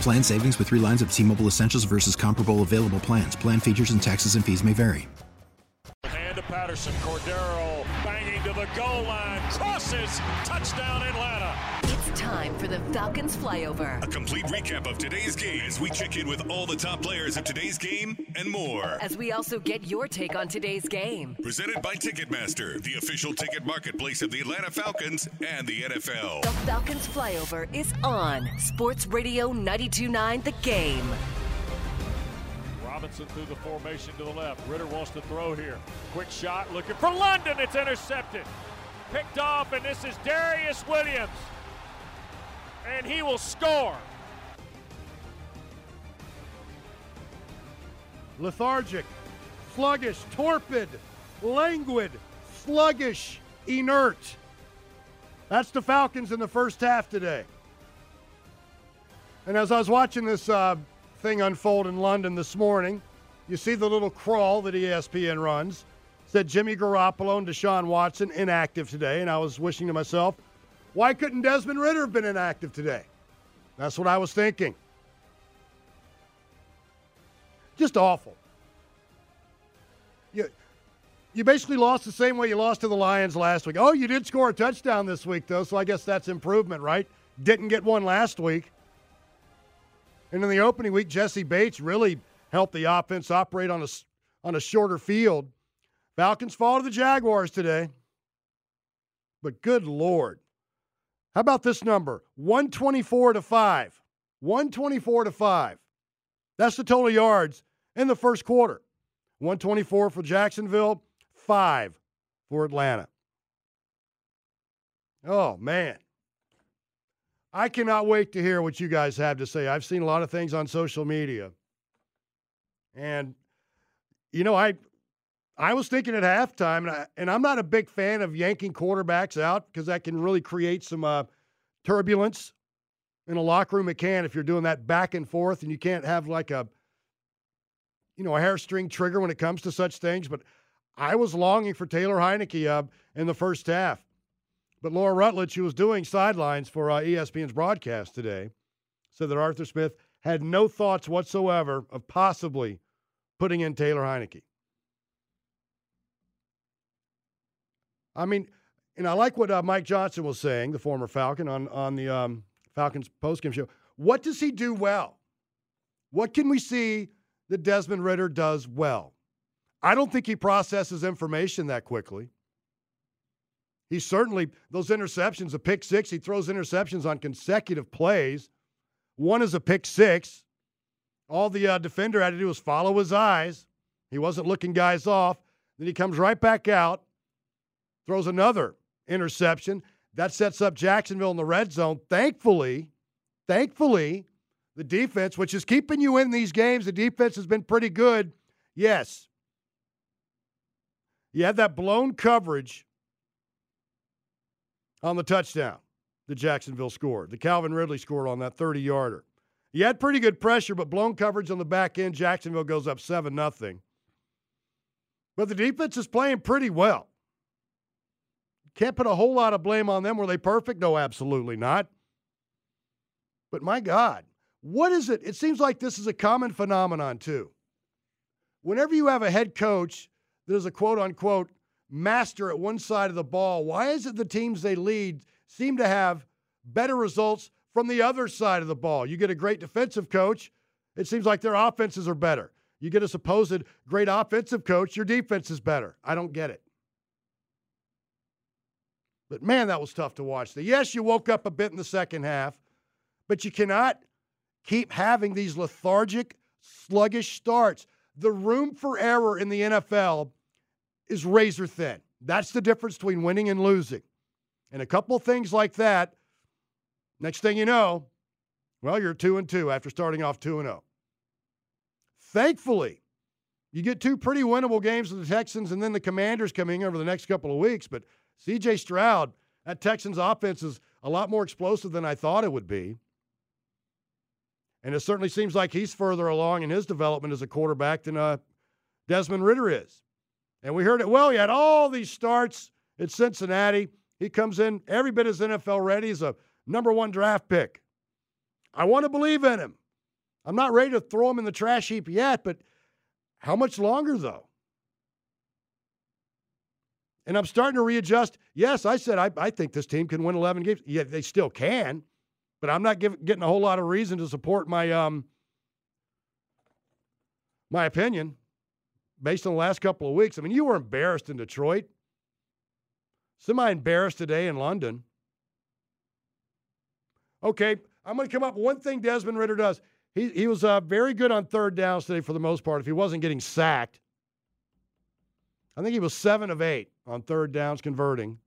Plan savings with three lines of T Mobile Essentials versus comparable available plans. Plan features and taxes and fees may vary. Hand to Patterson. Cordarrelle banging to the goal line. Crosses. Touchdown, Atlanta. It's time for the Falcons flyover. A complete recap of today's game as we check in with all the top players of today's game and more. As we also get your take on today's game. Presented by Ticketmaster, the official ticket marketplace of the Atlanta Falcons and the NFL. The Falcons flyover is on Sports Radio 929 The Game. Robinson through the formation to the left. Ridder wants to throw here. Quick shot looking for London. It's intercepted. Picked off, and this is Darious Williams. And he will score. lethargic, sluggish, torpid, languid, sluggish, inert. That's the Falcons in the first half today. And as I was watching this uh, thing unfold in London this morning, you see the little crawl that ESPN runs. Said Jimmy Garoppolo and Deshaun Watson inactive today, and I was wishing to myself, why couldn't Desmond Ridder have been inactive today? That's what I was thinking. Just awful. You, you basically lost the same way you lost to the Lions last week. Oh, you did score a touchdown this week, though, so I guess that's improvement, right? Didn't get one last week. And in the opening week, Jessie Bates really helped the offense operate on a, on a shorter field. Falcons fall to the Jaguars today. But good Lord. How about this number? 124 to 5. 124 to 5. That's the total yards in the first quarter. 124 for Jacksonville, 5 for Atlanta. Oh, man. I cannot wait to hear what you guys have to say. I've seen a lot of things on social media. And you know, I I was thinking at halftime, and, I, and I'm not a big fan of yanking quarterbacks out because that can really create some uh, turbulence in a locker room. It can if you're doing that back and forth, and you can't have like a you know a hairstring trigger when it comes to such things. But I was longing for Taylor Heinicke uh, in the first half. But Laura Rutledge, who was doing sidelines for uh, ESPN's broadcast today, said that Arthur Smith had no thoughts whatsoever of possibly putting in Taylor Heinicke. I mean, and I like what uh, Mike Johnson was saying, the former Falcon, on on the um, Falcons postgame show. What does he do well? What can we see that Desmond Ridder does well? I don't think he processes information that quickly. He certainly those interceptions, a pick six. He throws interceptions on consecutive plays. One is a pick six. All the uh, defender had to do was follow his eyes. He wasn't looking guys off. Then he comes right back out, throws another interception. That sets up Jacksonville in the red zone. Thankfully, thankfully, the defense, which is keeping you in these games, the defense has been pretty good. Yes. You had that blown coverage on the touchdown that Jacksonville scored. The Calvin Ridley scored on that 30 yarder. You had pretty good pressure, but blown coverage on the back end. Jacksonville goes up 7 nothing. But the defense is playing pretty well. Can't put a whole lot of blame on them. Were they perfect? No, absolutely not. But my God, what is it? It seems like this is a common phenomenon, too. Whenever you have a head coach that is a quote unquote master at one side of the ball, why is it the teams they lead seem to have better results from the other side of the ball. You get a great defensive coach, it seems like their offenses are better. You get a supposed great offensive coach, your defense is better. I don't get it. But man, that was tough to watch. The, Yes, you woke up a bit in the second half, but you cannot keep having these lethargic, sluggish starts. The room for error in the NFL is razor thin. That's the difference between winning and losing. And a couple things like that, next thing you know, well, you're 2 and 2 after starting off 2 and 0. Thankfully, you get two pretty winnable games with the Texans and then the Commanders coming over the next couple of weeks, but CJ Stroud, that Texans offense is a lot more explosive than I thought it would be. And it certainly seems like he's further along in his development as a quarterback than uh, Desmond Ridder is. And we heard it well. He had all these starts at Cincinnati. He comes in every bit as NFL ready. He's a number one draft pick. I want to believe in him. I'm not ready to throw him in the trash heap yet, but how much longer, though? And I'm starting to readjust. Yes, I said I, I think this team can win 11 games. Yeah, they still can, but I'm not give, getting a whole lot of reason to support my um, my opinion based on the last couple of weeks. I mean, you were embarrassed in Detroit, semi embarrassed today in London. Okay, I'm going to come up one thing Desmond Ridder does. He, he was uh, very good on third downs today for the most part if he wasn't getting sacked. I think he was seven of eight on third downs converting.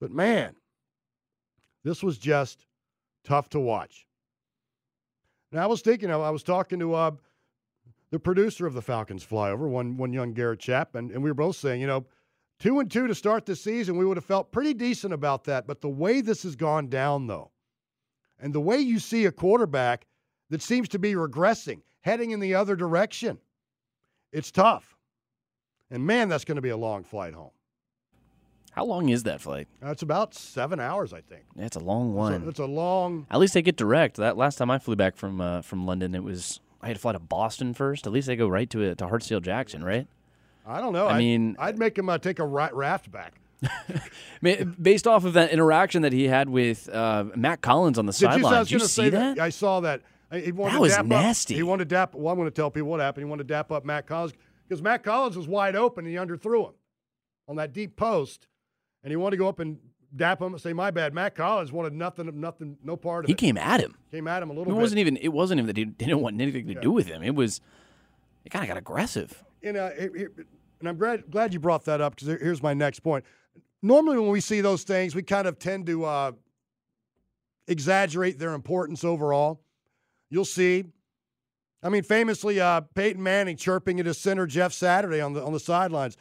But man, this was just tough to watch. Now I was thinking, I was talking to uh, the producer of the Falcons flyover, one one young Garrett chap, and, and we were both saying, you know, two and two to start the season, we would have felt pretty decent about that. But the way this has gone down, though, and the way you see a quarterback that seems to be regressing, heading in the other direction, it's tough. And man, that's going to be a long flight home. How long is that flight? Uh, it's about seven hours, I think. It's a long one. It's a, it's a long. At least they get direct. That last time I flew back from uh, from London, it was I had to fly to Boston first. At least they go right to it to Hartsfield Jackson, right? I don't know. I I'd, mean, I'd make him uh, take a raft back. Based off of that interaction that he had with uh, Mack Hollins on the sideline, did you see that? that? I saw that. He wanted that to was dap nasty. Up, he wanted to dap. Well, I'm going to tell people what happened. He wanted to dap up Mack Hollins because Mack Hollins was wide open and he underthrew him on that deep post, and he wanted to go up and dap him and say, "My bad." Mack Hollins wanted nothing, nothing, no part of he it. He came at him. Came at him a little. It bit. wasn't even. It wasn't even that he didn't want anything to yeah. do with him. It was. It kind of got aggressive. And, uh, it, it, and I'm glad glad you brought that up because here's my next point. Normally, when we see those things, we kind of tend to uh, exaggerate their importance overall. You'll see. I mean, famously, uh, Peyton Manning chirping at his center Jeff Saturday on the on the sidelines.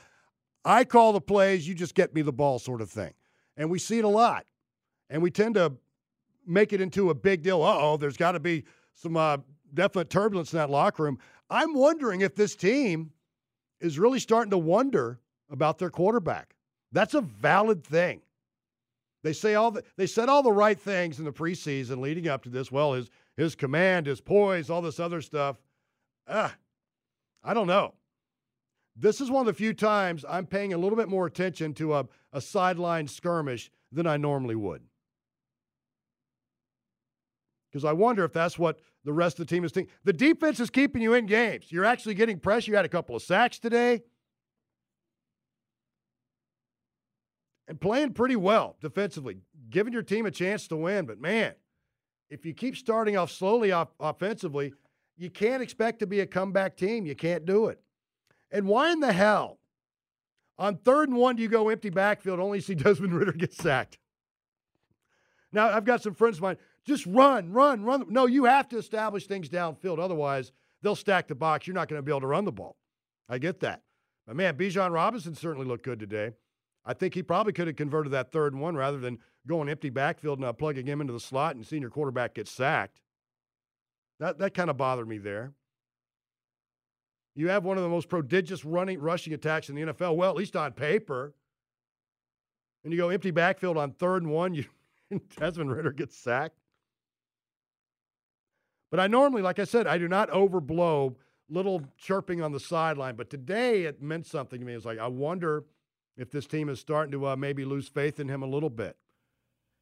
I call the plays, you just get me the ball, sort of thing. And we see it a lot. And we tend to make it into a big deal. Uh oh, there's got to be some uh, definite turbulence in that locker room. I'm wondering if this team is really starting to wonder about their quarterback. That's a valid thing. They say all the, they said all the right things in the preseason leading up to this. Well, his his command, his poise, all this other stuff. Ah, I don't know. This is one of the few times I'm paying a little bit more attention to a, a sideline skirmish than I normally would. Because I wonder if that's what the rest of the team is thinking. The defense is keeping you in games. You're actually getting pressure. You had a couple of sacks today. And playing pretty well defensively, giving your team a chance to win. But man, if you keep starting off slowly off offensively, you can't expect to be a comeback team. You can't do it. And why in the hell, on third and one, do you go empty backfield, only see Desmond Ridder get sacked? Now, I've got some friends of mine, just run, run, run. No, you have to establish things downfield. Otherwise, they'll stack the box. You're not going to be able to run the ball. I get that. But man, Bijan Robinson certainly looked good today. I think he probably could have converted that third and one rather than going empty backfield and uh, plugging him into the slot and seeing your quarterback get sacked. That, that kind of bothered me there. You have one of the most prodigious running rushing attacks in the NFL. Well, at least on paper. And you go empty backfield on third and one, you Desmond Ridder gets sacked. But I normally, like I said, I do not overblow little chirping on the sideline. But today it meant something to me. It's like I wonder if this team is starting to uh, maybe lose faith in him a little bit.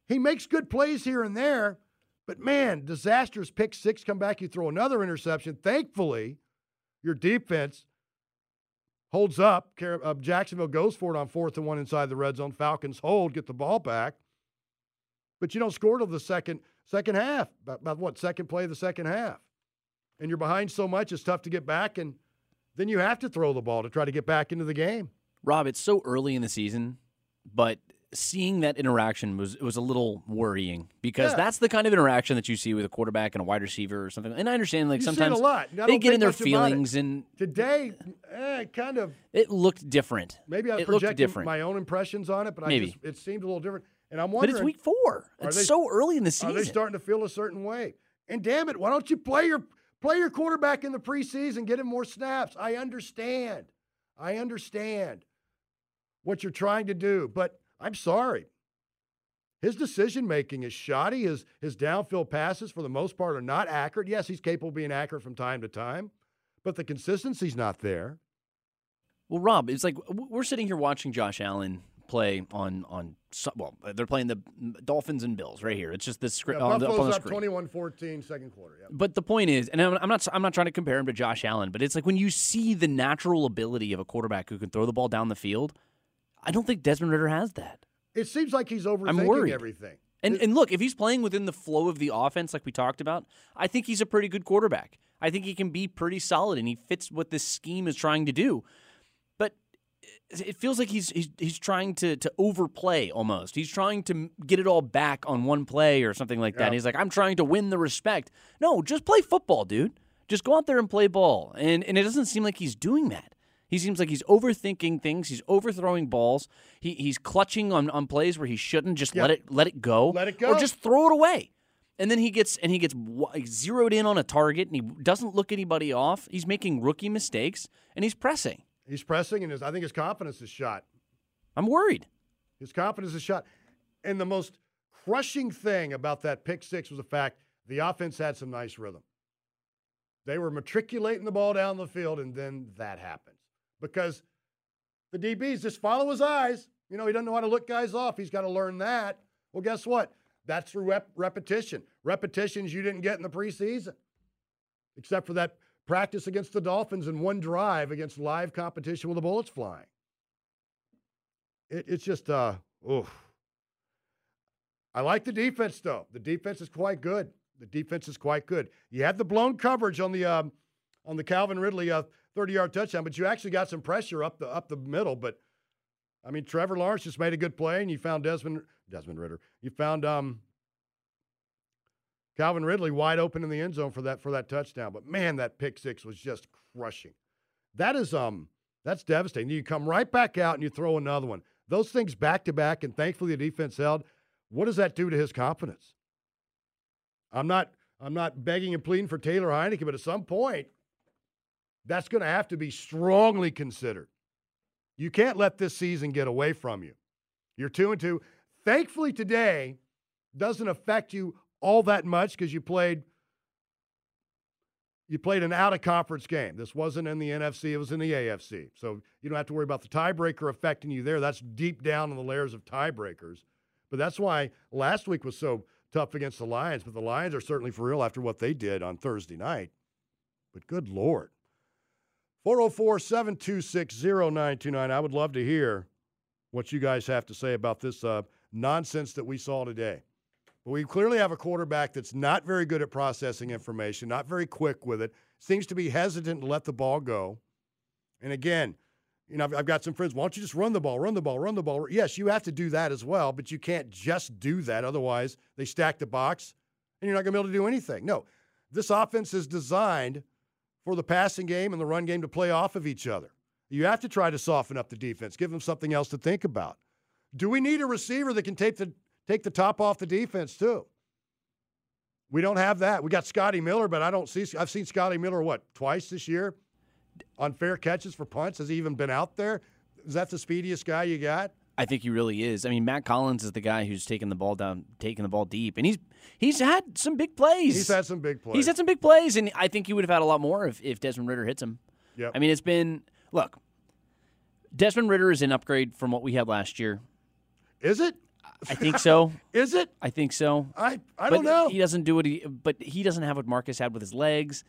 he makes good plays here and there, but man, disastrous pick six come back, you throw another interception. Thankfully, your defense holds up. Uh, Jacksonville goes for it on fourth and one inside the red zone. Falcons hold, get the ball back, but you don't score till the second second half. About, about what second play of the second half, and you're behind so much, it's tough to get back, and then you have to throw the ball to try to get back into the game. Rob, it's so early in the season, but seeing that interaction was was a little worrying because yeah. that's the kind of interaction that you see with a quarterback and a wide receiver or something. And I understand like you sometimes they get in their feelings and today eh, kind of it looked different. Maybe I was it projecting my own impressions on it, but Maybe. Just, it seemed a little different. And I'm wondering, but it's week four. It's they, so early in the season. Are they starting to feel a certain way? And damn it, why don't you play your play your quarterback in the preseason, get him more snaps? I understand. I understand what you're trying to do, but I'm sorry. His decision making is shoddy. His, his downfield passes, for the most part, are not accurate. Yes, he's capable of being accurate from time to time, but the consistency's not there. Well, Rob, it's like we're sitting here watching Josh Allen play on on well, they're playing the Dolphins and Bills right here. It's just this script yeah, on, the, on the screen. 21-14 second quarter. Yeah. But the point is, and I'm, I'm, not I'm not trying to compare him to Josh Allen, but it's like when you see the natural ability of a quarterback who can throw the ball down the field. I don't think Desmond Ridder has that. It seems like he's overthinking everything. And, and look, if he's playing within the flow of the offense, like we talked about, I think he's a pretty good quarterback. I think he can be pretty solid, and he fits what this scheme is trying to do. But it feels like he's he's, he's trying to to overplay almost. He's trying to get it all back on one play or something like that. Yeah. He's like, I'm trying to win the respect. No, just play football, dude. Just go out there and play ball. And and it doesn't seem like he's doing that. He seems like he's overthinking things. He's overthrowing balls. He, he's clutching on, on plays where he shouldn't. Just yep. let it let it go. Let it go. Or just throw it away. And then he gets and he gets zeroed in on a target and he doesn't look anybody off. He's making rookie mistakes and he's pressing. He's pressing and his, I think his confidence is shot. I'm worried. His confidence is shot. And the most crushing thing about that pick six was the fact the offense had some nice rhythm. They were matriculating the ball down the field, and then that happened because the DBs just follow his eyes. You know, he doesn't know how to look guys off. He's got to learn that. Well, guess what? That's through rep- repetition. Repetitions you didn't get in the preseason, except for that practice against the Dolphins in one drive against live competition with the bullets flying. It, it's just, uh, oof. I like the defense, though. The defense is quite good. The defense is quite good. You had the blown coverage on the um, on the Calvin Ridley uh, 30 yard touchdown, but you actually got some pressure up the up the middle. But I mean, Trevor Lawrence just made a good play, and you found Desmond Desmond Ridder. You found um, Calvin Ridley wide open in the end zone for that for that touchdown. But man, that pick six was just crushing. That is um that's devastating. You come right back out and you throw another one. Those things back to back, and thankfully the defense held. What does that do to his confidence? I'm not I'm not begging and pleading for Taylor Heinicke, but at some point, that's going to have to be strongly considered. You can't let this season get away from you. You're two and two. Thankfully, today doesn't affect you all that much because you played you played an out of conference game. This wasn't in the NFC, it was in the AFC. So you don't have to worry about the tiebreaker affecting you there. That's deep down in the layers of tiebreakers. But that's why last week was so tough against the Lions. But the Lions are certainly for real after what they did on Thursday night. But good Lord. 404 726 0929. I would love to hear what you guys have to say about this uh, nonsense that we saw today. But we clearly have a quarterback that's not very good at processing information, not very quick with it, seems to be hesitant to let the ball go. And again, you know, I've, I've got some friends. Why don't you just run the ball, run the ball, run the ball? Yes, you have to do that as well, but you can't just do that. Otherwise, they stack the box and you're not going to be able to do anything. No, this offense is designed for the passing game and the run game to play off of each other. You have to try to soften up the defense, give them something else to think about. Do we need a receiver that can take the take the top off the defense too? We don't have that. We got Scotty Miller, but I don't see. I've seen Scotty Miller what twice this year on fair catches for punts. Has he even been out there? Is that the speediest guy you got? I think he really is. I mean, Mack Hollins is the guy who's taking the ball down, taking the ball deep, and he's he's had some big plays. He's had some big plays. He's had some big plays, and I think he would have had a lot more if, if Desmond Ridder hits him. Yeah. I mean, it's been look. Desmond Ridder is an upgrade from what we had last year. Is it? I think so. Is it? I think so. I I but don't know. He doesn't do what he, but he doesn't have what Marcus had with his legs.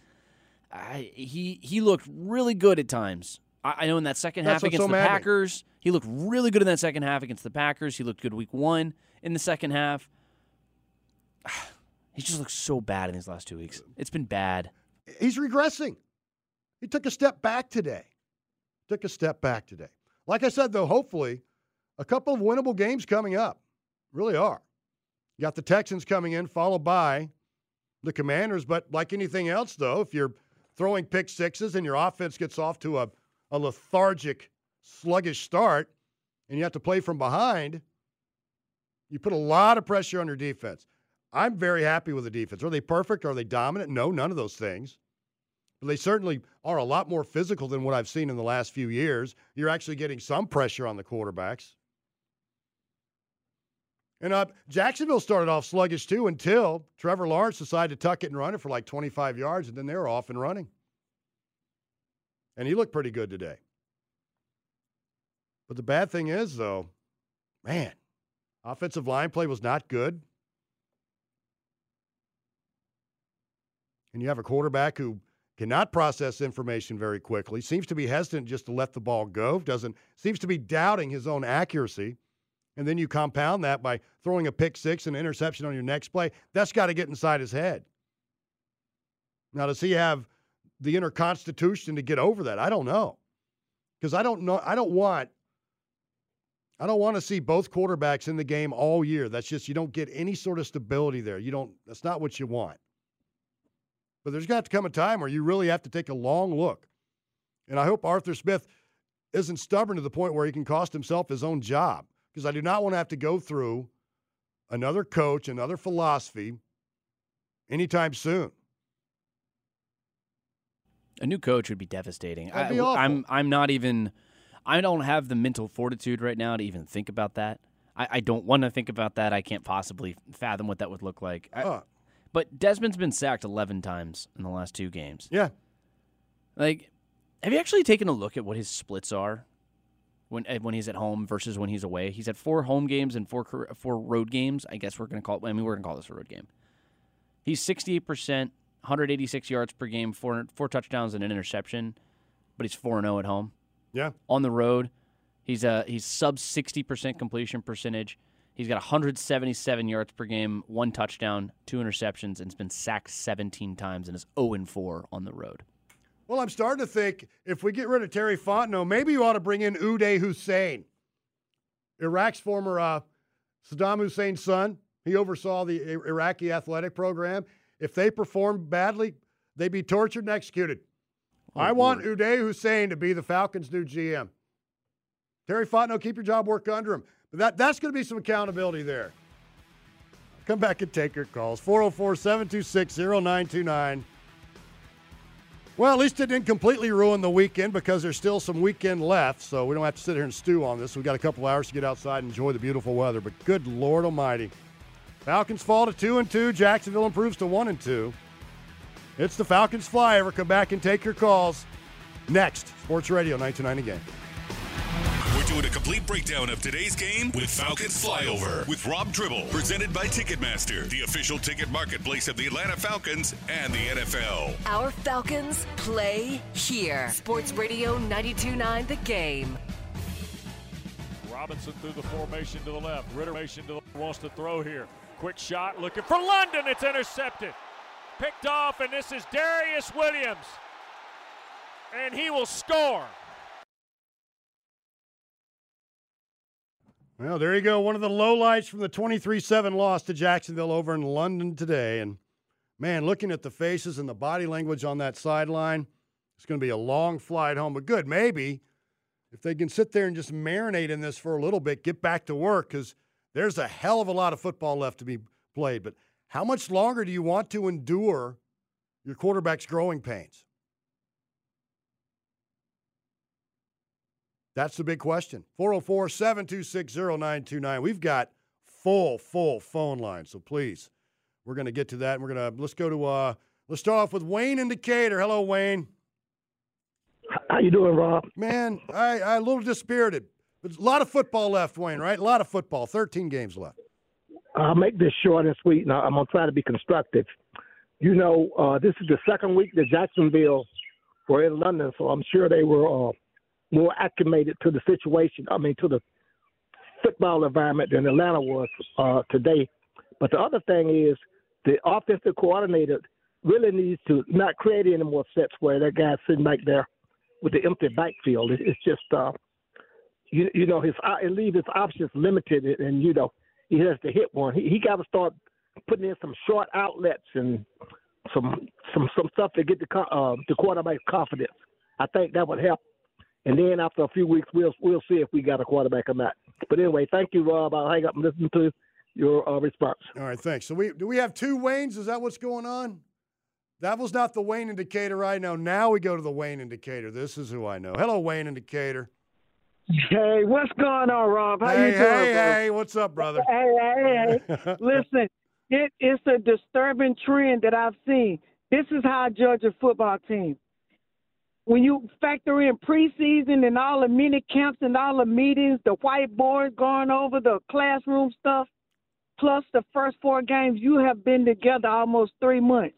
I, he he looked really good at times. I, I know in that second That's half against so the. Packers, he looked really good in that second half against the Packers. He looked good week one in the second half. He just looks so bad in these last two weeks. It's been bad. He's regressing. He took a step back today. Took a step back today. Like I said, though, hopefully, a couple of winnable games coming up. Really are. You got the Texans coming in, followed by the Commanders. But like anything else, though, if you're throwing pick sixes and your offense gets off to a, a lethargic, sluggish start, and you have to play from behind, you put a lot of pressure on your defense. I'm very happy with the defense. Are they perfect? Are they dominant? No, none of those things. But they certainly are a lot more physical than what I've seen in the last few years. You're actually getting some pressure on the quarterbacks. And uh, Jacksonville started off sluggish too until Trevor Lawrence decided to tuck it and run it for like 25 yards, and then they were off and running. And he looked pretty good today. But the bad thing is, though, man, offensive line play was not good. and you have a quarterback who cannot process information very quickly, seems to be hesitant just to let the ball go, doesn't seems to be doubting his own accuracy. And then you compound that by throwing a pick six and interception on your next play. That's got to get inside his head. Now, does he have the inner constitution to get over that? I don't know. Because I don't know I don't want I don't want to see both quarterbacks in the game all year. That's just you don't get any sort of stability there. You don't that's not what you want. But there's got to come a time where you really have to take a long look. And I hope Arthur Smith isn't stubborn to the point where he can cost himself his own job because I do not want to have to go through another coach, another philosophy anytime soon. A new coach would be devastating. That'd I, awful. I'm I'm not even. I don't have the mental fortitude right now to even think about that. I, I don't want to think about that. I can't possibly fathom what that would look like. I- Uh, but Desmond's been sacked 11 times in the last two games. yeah. Like, have you actually taken a look at what his splits are when eh, when he's at home versus when he's away? He's had four home games and four four road games. I guess we're gonna call. It, I mean, we're gonna call this a road game. He's 68 percent, 186 yards per game, four four touchdowns and an interception, but he's four and zero at home. Yeah. On the road, he's uh he's sub 60 percent completion percentage. He's got 177 yards per game, one touchdown, two interceptions, and has been sacked 17 times and is 0 and 4 on the road. Well, I'm starting to think if we get rid of Terry Fontenot, maybe you ought to bring in Uday Hussein, Iraq's former uh, Saddam Hussein's son. He oversaw the Iraqi athletic program. If they perform badly, they'd be tortured and executed. I oh, want Uday Hussein to be the Falcons' new GM. Terry Fontenot, keep your job work under him. But that, that's going to be some accountability there. Come back and take your calls. 404 726 0929. Well, at least it didn't completely ruin the weekend because there's still some weekend left, so we don't have to sit here and stew on this. We've got a couple hours to get outside and enjoy the beautiful weather. But good Lord Almighty, Falcons fall to two and two. Jacksonville improves to one and two. It's the Falcons flyover. Come back and take your calls next. Sports Radio 99 again. We're doing a complete breakdown of today's game with Falcons Flyover with Rob Tribble, presented by Ticketmaster, the official ticket marketplace of the Atlanta Falcons and the NFL. Our Falcons play here. Sports Radio 929 The Game. Robinson through the formation to the left. Ridder to the wants to throw here. Quick shot looking for London. It's intercepted. Picked off, and this is Darious Williams. And he will score. Well, there you go. One of the lowlights from the 23 7 loss to Jacksonville over in London today. And man, looking at the faces and the body language on that sideline, it's going to be a long flight home. But good, maybe if they can sit there and just marinate in this for a little bit, get back to work because there's a hell of a lot of football left to be played. But how much longer do you want to endure your quarterback's growing pains? That's the big question. 404 726 0929. We've got full, full phone lines. So please, we're going to get to that. And we're going to, let's go to, uh, let's start off with Wayne in Decatur. Hello, Wayne. How you doing, Rob? Man, I, I a little dispirited. There's a lot of football left, Wayne, right? A lot of football. 13 games left. I'll make this short and sweet, and I'm going to try to be constructive. You know, uh, this is the second week that Jacksonville were in London, so I'm sure they were uh, more acclimated to the situation, I mean, to the football environment than Atlanta was uh, today. But the other thing is the offensive coordinator really needs to not create any more sets where that guy's sitting back there with the empty backfield. It's just, uh, you, you know, his it leaves his options limited, and you know he has to hit one. He, he got to start putting in some short outlets and some some some stuff to get the uh, the quarterback's confidence. I think that would help. And then after a few weeks, we'll we'll see if we got a quarterback or not. But anyway, thank you, Rob. I'll hang up and listen to your uh, response. All right, thanks. So we do we have two Waynes? Is that what's going on? That was not the Wayne in Decatur I know. Now we go to the Wayne in Decatur. This is who I know. Hello, Wayne in Decatur. Hey, what's going on, Rob? How hey, you doing, hey, bro? hey, what's up, brother? Hey, hey, hey. Listen, it, it's a disturbing trend that I've seen. This is how I judge a football team. When you factor in preseason and all the mini camps and all the meetings, the whiteboards going over the classroom stuff, plus the first four games, you have been together almost three months.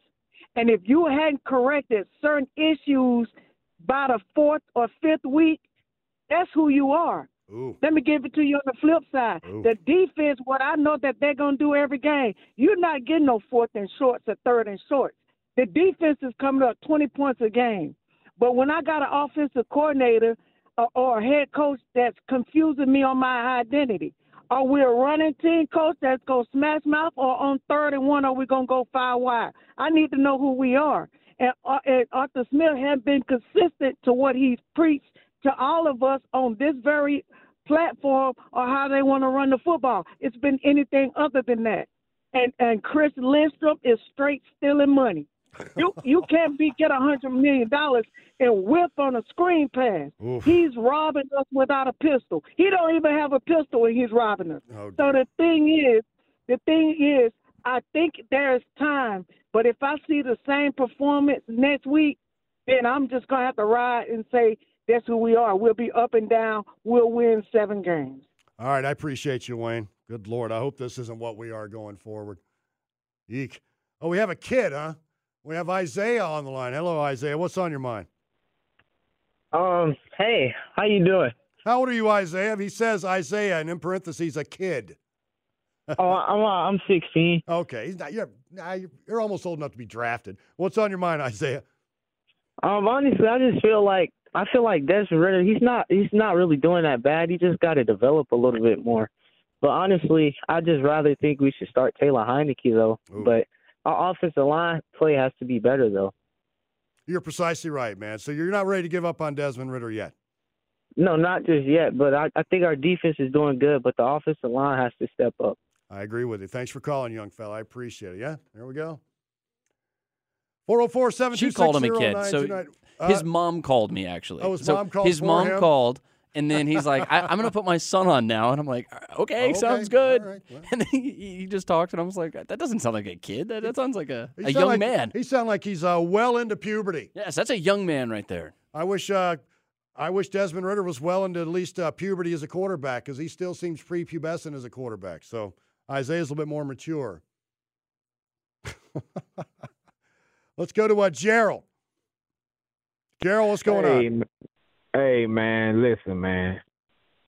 And if you hadn't corrected certain issues by the fourth or fifth week, that's who you are. Ooh. Let me give it to you on the flip side. Ooh. The defense, what I know that they're gonna do every game, you're not getting no fourth and shorts or third and shorts. The defense is coming up 20 points a game. But when I got an offensive coordinator or, or a head coach that's confusing me on my identity, are we a running team coach that's gonna smash mouth, or on third and one are we gonna go five wide? I need to know who we are. And, uh, and Arthur Smith has been consistent to what he's preached to all of us on this very platform or how they want to run the football. It's been anything other than that. And and Chris Lindstrom is straight stealing money. You you can't be get a hundred million dollars and whip on a screen pass. Oof. He's robbing us without a pistol. He don't even have a pistol and he's robbing us. Oh, so the thing is, the thing is, I think there's time. But if I see the same performance next week, then I'm just gonna have to ride and say that's who we are. We'll be up and down. We'll win seven games. All right, I appreciate you, Wayne. Good Lord, I hope this isn't what we are going forward. Eek. Oh, we have a kid, huh? We have Isaiah on the line. Hello, Isaiah. What's on your mind? Um, hey, how you doing? How old are you, Isaiah? He says Isaiah, and in parentheses, a kid. oh, I'm uh, I'm 16. Okay, he's not. You're, nah, you're you're almost old enough to be drafted. What's on your mind, Isaiah? Um, honestly, I just feel like I feel like Desmond Ridder. He's not he's not really doing that bad. He just got to develop a little bit more. But honestly, I just rather think we should start Taylor Heinicke though. Ooh. But our offensive line play has to be better though. You're precisely right, man. So you're not ready to give up on Desmond Ridder yet. No, not just yet. But I, I think our defense is doing good. But the offensive line has to step up. I agree with you. Thanks for calling, young fella. I appreciate it. Yeah, there we go. 404 She called him a kid. So his mom called me actually. Uh, oh, his so mom called His mom him? called, and then he's like, I, "I'm going to put my son on now," and I'm like, "Okay, Okay, sounds good." right, well. And he, he just talked, and I was like, "That doesn't sound like a kid. That, that sounds like a, He a young like- man." He sounds like he's uh, well into puberty. Yes, that's a young man right there. I wish uh, I wish Desmond Ridder was well into at least uh, puberty as a quarterback because he still seems prepubescent as a quarterback. So Isaiah's a little bit more mature. Let's go to uh, Gerald. Gerald, what's going hey, on? Hey, man, listen, man.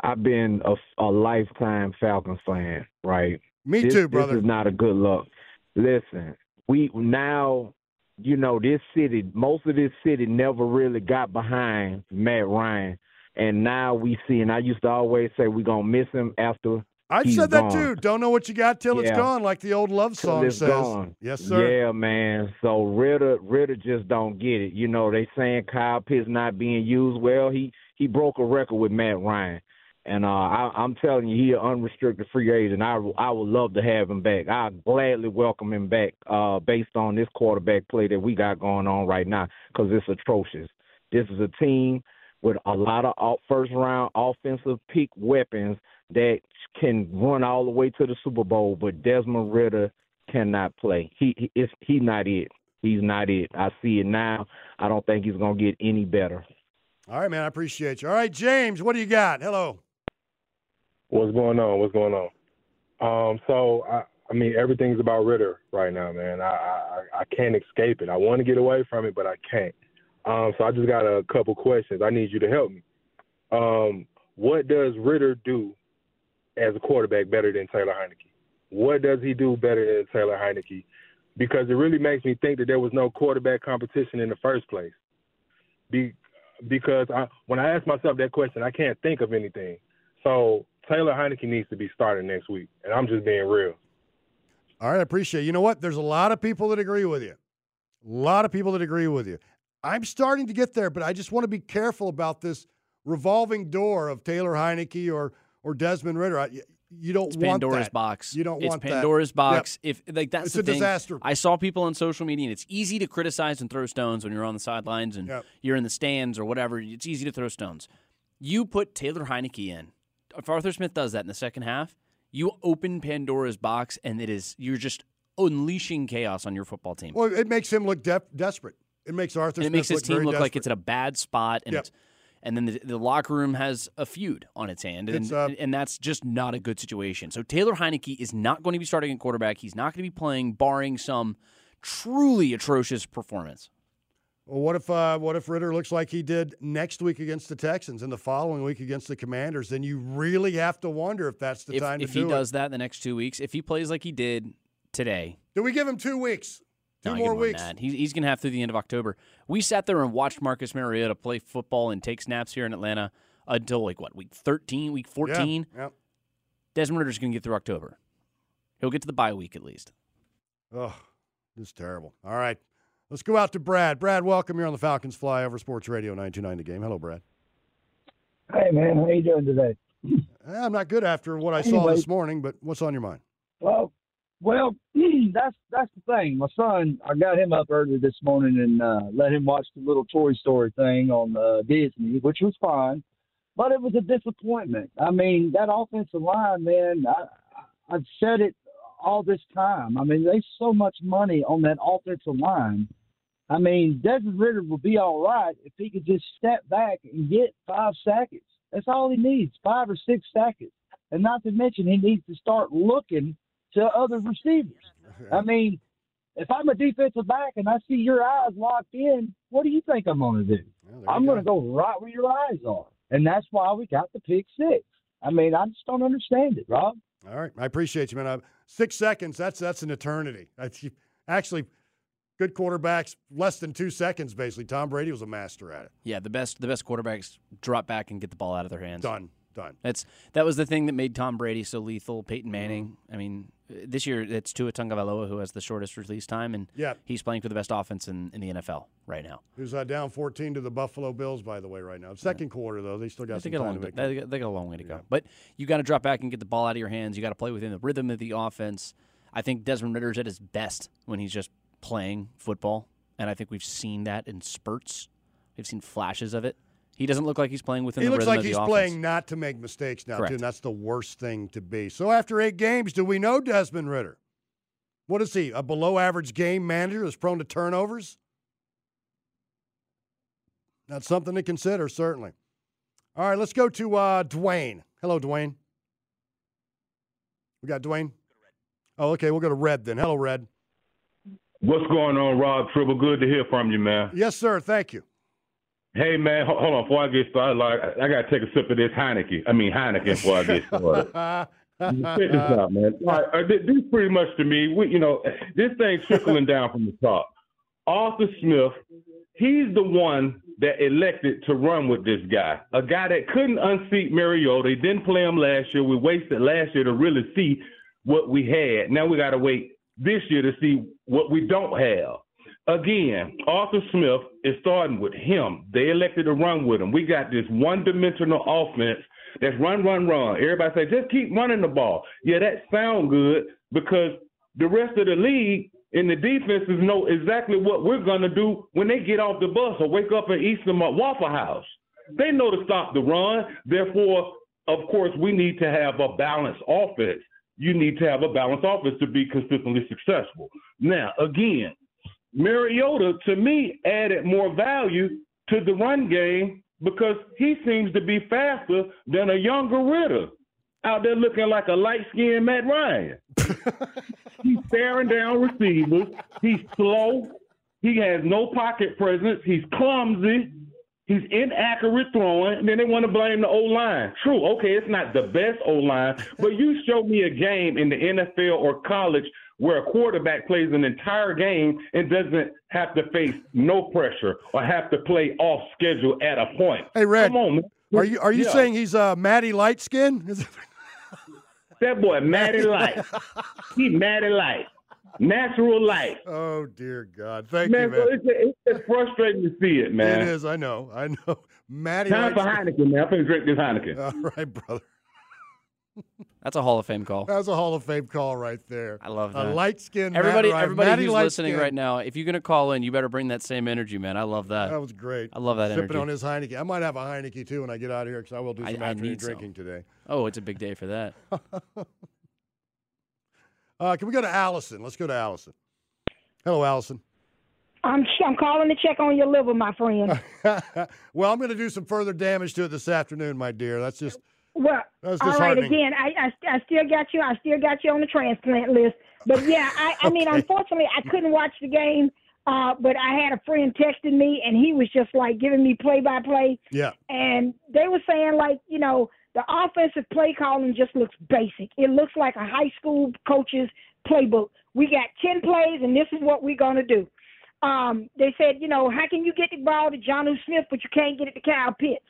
I've been a, a lifetime Falcons fan, right? Me This- too, brother. This is not a good look. Listen, we now, you know, this city, most of this city never really got behind Matt Ryan. And now we see, and I used to always say we're going to miss him after I've he's said that gone. too. Don't know what you got till it's gone, like the old love song it's says. gone. Yes, sir. Yeah, man. So Ridder, Ridder just don't get it. You know, they saying Kyle Pitts not being used. Well, he he broke a record with Matt Ryan, and uh, I, I'm telling you, he an unrestricted free agent. I I would love to have him back. I gladly welcome him back, uh, based on this quarterback play that we got going on right now, because it's atrocious. This is a team with a lot of first round offensive peak weapons that can run all the way to the Super Bowl, but Desmond Ridder cannot play. He he is he not it. He's not it. I see it now. I don't think he's gonna get any better. All right, man. I appreciate you. All right, James, what do you got? Hello. What's going on? What's going on? Um, so I, I mean, everything's about Ridder right now, man. I, I I can't escape it. I want to get away from it, but I can't. Um, so I just got a couple questions. I need you to help me. Um, what does Ridder do as a quarterback better than Taylor Heinicke? What does he do better than Taylor Heinicke? Because it really makes me think that there was no quarterback competition in the first place. Be, because I, when I ask myself that question, I can't think of anything. So Taylor Heinicke needs to be starting next week, and I'm just being real. All right, I appreciate it. You know what? There's a lot of people that agree with you. A lot of people that agree with you. I'm starting to get there, but I just want to be careful about this revolving door of Taylor Heinicke or or Desmond Ridder. I, you don't It's want Pandora's that. box. You don't it's want that. Pandora's Yep. box. If like that's It's the a thing. disaster. I saw people on social media, and it's easy to criticize and throw stones when you're on the sidelines and Yep. you're in the stands or whatever. It's easy to throw stones. You put Taylor Heinicke in. If Arthur Smith does that in the second half, you open Pandora's box, and it is you're just unleashing chaos on your football team. Well, it makes him look def- desperate. It makes Arthur. and it Smith makes his look team look like it's at a bad spot, and Yep. it's, and then the, the locker room has a feud on its hand, and, It's, uh, and that's just not a good situation. So Taylor Heinicke is not going to be starting at quarterback. He's not going to be playing, barring some truly atrocious performance. Well, what if uh, what if Ridder looks like he did next week against the Texans and the following week against the Commanders? Then you really have to wonder if that's the If, time if he do does that in the next two weeks, if he plays like he did today, Do we give him two weeks? Two No, I more weeks. that. He's, he's going to have through the end of October. We sat there and watched Marcus Mariota play football and take snaps here in Atlanta until like what week thirteen, week fourteen. Yeah. Desmond Ridder's going to get through October. He'll get to the bye week at least. Oh, this is terrible. All right. Let's go out to Brad. Brad, welcome. You're on the Falcons Flyover Sports Radio 929 The Game. Hello, Brad. Hey man, how you doing today? Eh, I'm not good after what I saw this morning, but what's on your mind? Well, that's that's the thing. My son, I got him up early this morning and uh, let him watch the little Toy Story thing on uh, Disney, which was fine, but it was a disappointment. I mean, that offensive line, man. I, I've said it all this time. I mean, there's so much money on that offensive line. I mean, Desmond Ridder will be all right if he could just step back and get five seconds. That's all he needs, five or six seconds. And not to mention, he needs to start looking to other receivers. I mean, if I'm a defensive back and I see your eyes locked in, what do you think I'm going to do? I'm going to go right where your eyes are. And that's why we got the pick six. I mean, I just don't understand it, Rob. All right. I appreciate you, man. Uh, six seconds, that's that's an eternity. That's, actually, good quarterbacks, less than two seconds, basically. Tom Brady was a master at it. Yeah, the best the best quarterbacks drop back and get the ball out of their hands. Done. Done. That's that was the thing that made Tom Brady so lethal. Peyton Manning. I mean, this year it's Tua Tagovailoa who has the shortest release time, and Yeah. he's playing for the best offense in, in the NFL right now. Who's uh, down 14 to the Buffalo Bills, by the way, right now. Second quarter, though. They still got They some time to make they, got- they got a long way to go. But you got to drop back and get the ball out of your hands. You got to play within the rhythm of the offense. I think Desmond Ridder's at his best when he's just playing football, and I think we've seen that in spurts. We've seen flashes of it. He doesn't look like he's playing within He the looks rhythm like of the he's playing not to make mistakes now, too, and that's the worst thing to be. So after eight games, do we know Desmond Ridder? What is he? A below average game manager that's prone to turnovers? That's something to consider, certainly. All right, let's go to uh, Dwayne. Hello, Dwayne. We got Dwayne? Oh, okay. We'll go to Red then. Hello, Red. What's going on, Rob Tribble? Good to hear from you, man. Yes, sir. Thank you. Hey, man, hold on. Before I get started, like, I I got to take a sip of this Heineken. I mean, Heineken before I get started. Check this out, man. Right, uh, this pretty much to me, we, you know, this thing's trickling down from the top. Arthur Smith, he's the one that elected to run with this guy, a guy that couldn't unseat Mariota. He didn't play him last year. We wasted last year to really see what we had. Now we got to wait this year to see what we don't have. Again, Arthur Smith is starting with him. They elected to run with him. We got this one-dimensional offense that's run, run, run. Everybody say just keep running the ball. Yeah, that sound good because the rest of the league and the defenses know exactly what we're gonna do when they get off the bus or wake up and eat some Waffle House. They know to stop the run. Therefore, of course, we need to have a balanced offense. You need to have a balanced offense to be consistently successful. Now, again, Mariota to me added more value to the run game because he seems to be faster than a younger Ridder. out there looking like a light skinned Matt Ryan. He's staring down receivers. He's slow. He has no pocket presence. He's clumsy. He's inaccurate throwing. And then they want to blame the O line. True. Okay, it's not the best O line, but you show me a game in the NFL or college where a quarterback plays an entire game and doesn't have to face no pressure or have to play off schedule at a point. Hey, Red, Come on, man. are you are you Yeah. saying he's uh, Matty Light Skin? that boy Matty Light? he Matty Light. Natural light. Oh dear God! Thank man, you, so man. it's, it's it's frustrating to see it, man. It is. I know. I know. Matty Time Light for. Heineken, man. I'm gonna drink this Heineken. All right, brother. That's a Hall of Fame call. That's a Hall of Fame call right there. I love that. A light skin. Everybody, Matt, everybody Matty who's light listening skin. right now, if you're gonna call in, you better bring that same energy, man. I love that. That was great. I love that Sipping energy. on his Heineken. I might have a Heineken too when I get out of here because I will do some I afternoon need some. drinking today. Oh, it's a big day for that. Uh, can we go to Allison? Let's go to Allison. Hello, Allison. I'm I'm calling to check on your liver, my friend. well, I'm going to do some further damage to it this afternoon, my dear. That's just Well, all right. Again, I, I I still got you. I still got you on the transplant list. But yeah, I I mean, unfortunately, I couldn't watch the game. Uh, but I had a friend texting me, and he was just like giving me play by play. yeah. and they were saying like you know the offensive play calling just looks basic it looks like a high school coach's playbook we got 10 plays and this is what we're going to do um, they said you know how can you get the ball to Jonnu Smith but you can't get it to Kyle Pitts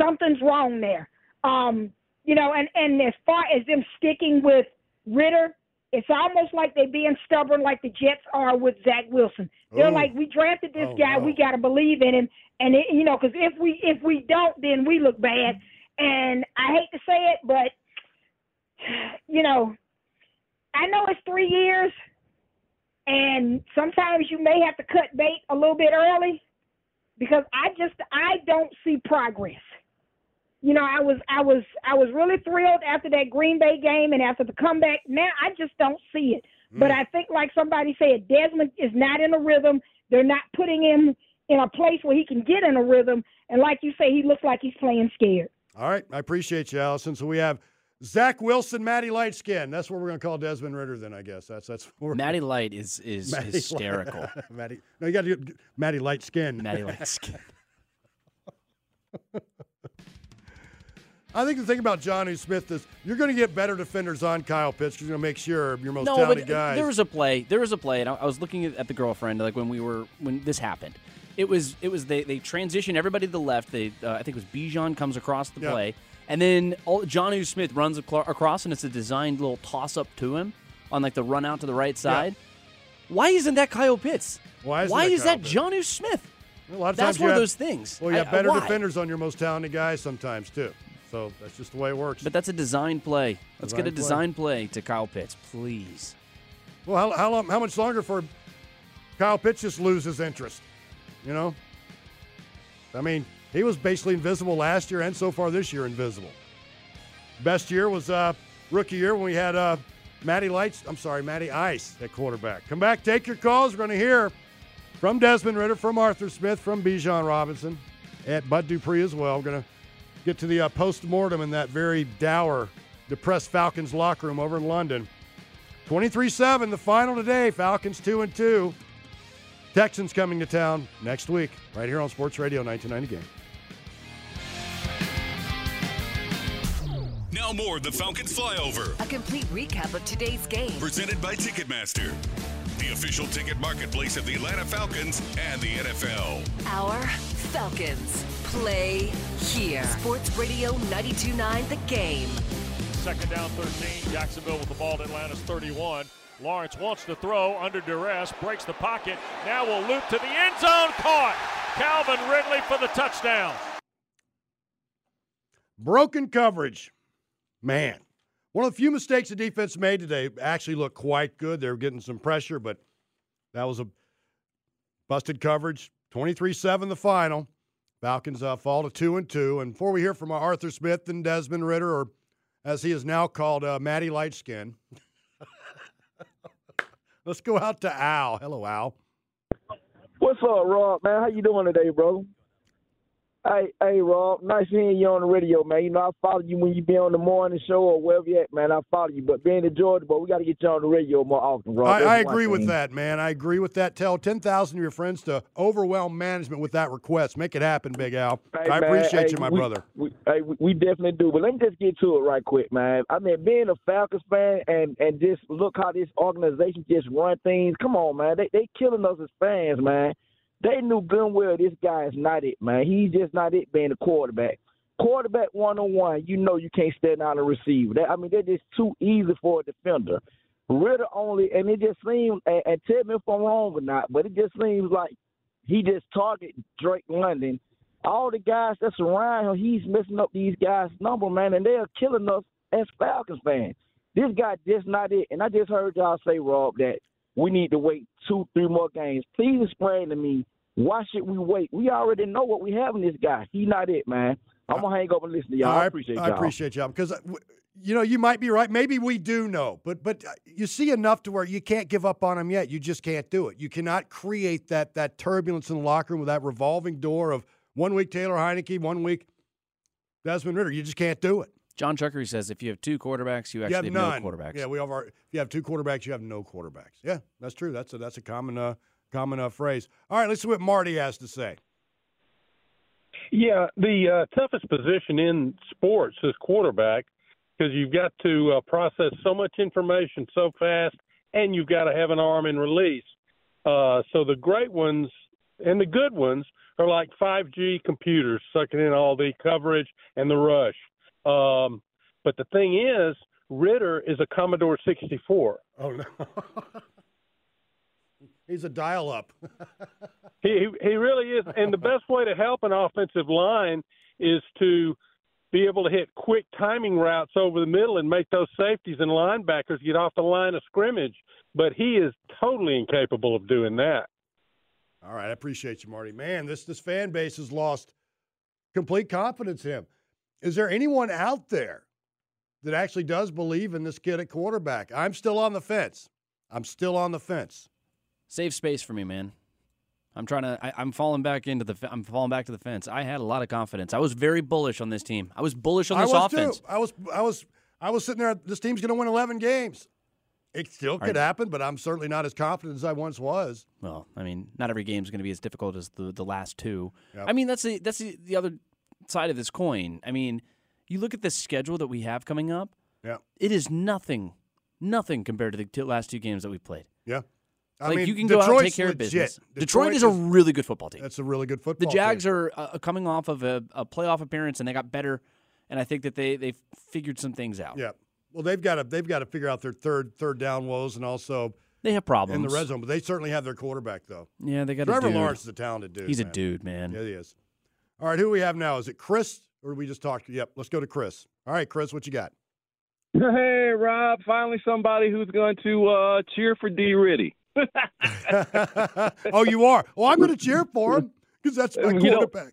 something's wrong there um, you know and and as far as them sticking with Ridder it's almost like they're being stubborn like the Jets are with Zach Wilson. They're Ooh. like, we drafted this Oh, guy, no. we got to believe in him, and it, you know, because if we if we don't, then we look bad. And I hate to say it, but you know, I know it's three years, and sometimes you may have to cut bait a little bit early because I just I don't see progress. You know, I was I was I was really thrilled after that Green Bay game and after the comeback. Now I just don't see it. But mm. I think, like somebody said, Desmond is not in a rhythm. They're not putting him in a place where he can get in a rhythm. And like you say, he looks like he's playing scared. All right. I appreciate you, Allison. So we have Zach Wilson, Matty Lightskin. That's what we're going to call Desmond Ridder. Then I guess that's that's what we're Matty Light is is Matty hysterical. Light- Matty. No, you got to do Matty Lightskin. Matty Lightskin. I think the thing about Jonnu Smith is you're going to get better defenders on Kyle Pitts. You're going to make sure your most no, talented but guys. there was a play. There was a play, and I, I was looking at, at the girlfriend like when we were when this happened. It was it was they they transition everybody to the left. They uh, I think it was Bijan comes across the Yeah. play, and then all, Jonnu Smith runs across, and it's a designed little toss up to him on like the run out to the right side. Why isn't that Kyle Pitts? Why Why that is Kyle that Pitts? Jonnu Smith? A lot of That's times one of those things. Well, you I- have better why? defenders on your most talented guys sometimes too. So that's just the way it works. But that's a design play. Let's get a Design design play to Kyle Pitts, please. Well, how, how long? How much longer for Kyle Pitts just lose his interest? You know, I mean, he was basically invisible last year and so far this year invisible. Best year was uh, rookie year when we had uh, Matty Lights. I'm sorry, Matty Ice at quarterback. Come back, take your calls. We're going to hear from Desmond Ridder, from Arthur Smith, from Bijan Robinson, at Bud Dupree as well. We're going to get to the uh, post mortem in that very dour, depressed Falcons locker room over in London. 23-7, the final today. Falcons 2 and 2. Texans coming to town next week, right here on Sports Radio 1990 Game. Now more of the Falcons flyover. A complete recap of today's game. Presented by Ticketmaster, the official ticket marketplace of the Atlanta Falcons and the NFL. Our Falcons play here. Sports Radio 92.9 The Game. Second down 13. Jacksonville with the ball at Atlanta's 31. Lawrence wants to throw under duress, breaks the pocket. Now we'll loop to the end zone. Caught. Calvin Ridley for the touchdown. Broken coverage. Man. One of the few mistakes the defense made today actually looked quite good. They were getting some pressure, but that was a busted coverage. 23-7 the final. Falcons uh, fall to 2 and 2. And before we hear from Arthur Smith and Desmond Ridder, or as he is now called, uh, Matty Lightskin, let's go out to Al. Hello, Al. What's up, Rob? Man, how you doing today, bro? Hey, hey, Rob. Nice hearing you on the radio, man. You know, I follow you when you be on the morning show or wherever you at, man. I follow you. But being in Georgia, boy, we got to get you on the radio more often, Rob. I, I agree with that, man. I agree with that. Tell 10,000 of your friends to overwhelm management with that request. Make it happen, Big Al. Hey, I man, appreciate hey, you, my we- brother. We, hey, we, we definitely do. But let me just get to it right quick, man. I mean, being a Falcons fan and and just look how this organization just run things. Come on, man. They they killing us as fans, man. They knew good well this guy is not it, man. He's just not it being a quarterback. Quarterback one on one, you know you can't stand out and receive. That, I mean, they're just too easy for a defender. Ridder only, and it just seems, and, and tell me if I'm wrong or not, but it just seems like he just target Drake London. All the guys that's around him, he's messing up these guys' number, man, and they're killing us as Falcons fans. This guy just not it. And I just heard y'all say, Rob, that we need to wait two, three more games. Please explain to me why should we wait? We already know what we have in this guy. He not it, man. I'm gonna hang up and listen to y'all. I, appreciate y'all. I appreciate y'all because uh, you know you might be right. Maybe we do know, but but uh, you see enough to where you can't give up on him yet. You just can't do it. You cannot create that that turbulence in the locker room with that revolving door of one week Taylor Heinicke, one week Desmond Ridder. You just can't do it. John Chuckery says if you have two quarterbacks, you You actually have have, none. no quarterbacks. Yeah, we have our. If you have two quarterbacks, you have no quarterbacks. Yeah, that's true. That's a that's a common uh, common uh, phrase. All right, let's see what Marty has to say. Yeah, the uh, toughest position in sports is quarterback because you've got to uh, process so much information so fast, and you've got to have an arm in release. Uh, so the great ones and the good ones are like 5G computers, sucking in all the coverage and the rush. Um, but the thing is, Ridder is a Commodore 64. Oh no. He's a dial up. He he really is, and the best way to help an offensive line is to be able to hit quick timing routes over the middle and make those safeties and linebackers get off the line of scrimmage. But he is totally incapable of doing that. All right, I appreciate you, Marty. Man, this this fan base has lost complete confidence in him. Is there anyone out there that actually does believe in this kid at quarterback? I'm still on the fence. I'm still on the fence. Save space for me, man. I'm trying to. I, I'm falling back into the. I'm falling back to the fence. I had a lot of confidence. I was very bullish on this team. I was bullish on I this was offense. too. I was I was I was sitting there. This team's going to win 11 games. It still could Right. happen, but I'm certainly not as confident as I once was. Well, I mean, not every game is going to be as difficult as the the last two. Yep. I mean, that's the that's the, the other side of this coin. I mean, you look at the schedule that we have coming up. Yeah. It is nothing, nothing compared to the last two games that we played. Yeah. I like mean, you can go out and take care of business. Detroit, Detroit is a really good football team. That's a really good football. The. Jags team. are uh, coming off of a, a playoff appearance, and they got better. And I think that they they figured some things out. Yeah. Well, they've got to they've got to figure out their third third down woes and also They have problems in the red zone, but they certainly have their quarterback though. Yeah, they got a Trevor. Lawrence is a talented dude. He's a dude, man. Yeah, he is. All right, who we have now? Is it Chris or we just talked? Yep, let's go to Chris. All right, Chris, what you got? Hey, Rob. Finally, somebody who's going to uh, cheer for D. Riddy. oh, you are. Well, I'm going to cheer for him because that's my You know- quarterback.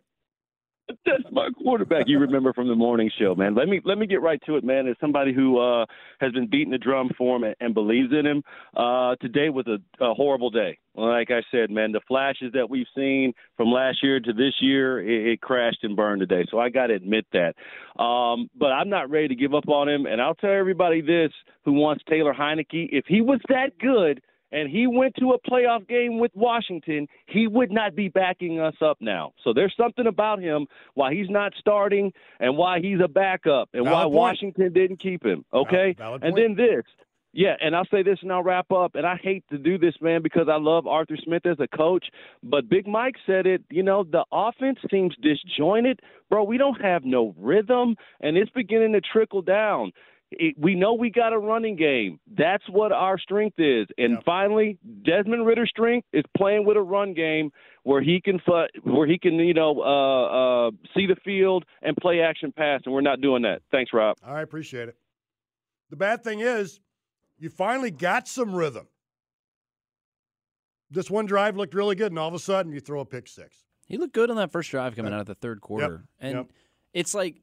That's my quarterback. You remember from the morning show, man. Let me let me get right to it, man. As somebody who uh, has been beating the drum for him and, and believes in him, uh, today was a, a horrible day. Like I said, man, the flashes that we've seen from last year to this year, it, it crashed and burned today. So I got to admit that. Um, but I'm not ready to give up on him. And I'll tell everybody this: who wants Taylor Heinicke? If he was that good. And he went to a playoff game with Washington, he would not be backing us up now. So there's something about him why he's not starting and why he's a backup and Valid why point. Washington didn't keep him. Okay? valid and then this. Yeah, and I'll say this and I'll wrap up. And I hate to do this, man, because I love Arthur Smith as a coach. But Big Mike said it, you know, the offense seems disjointed. Bro, we don't have no rhythm, and it's beginning to trickle down. It, we know we got a running game. That's what our strength is. And finally, Desmond Ridder's strength is playing with a run game where he can where he can you know uh, uh, see the field and play action pass, and we're not doing that. Thanks, Rob. I appreciate it. The bad thing is, you finally got some rhythm. This one drive looked really good, and all of a sudden you throw a pick six. He looked good on that first drive coming out of the third quarter. yep. And yep. it's like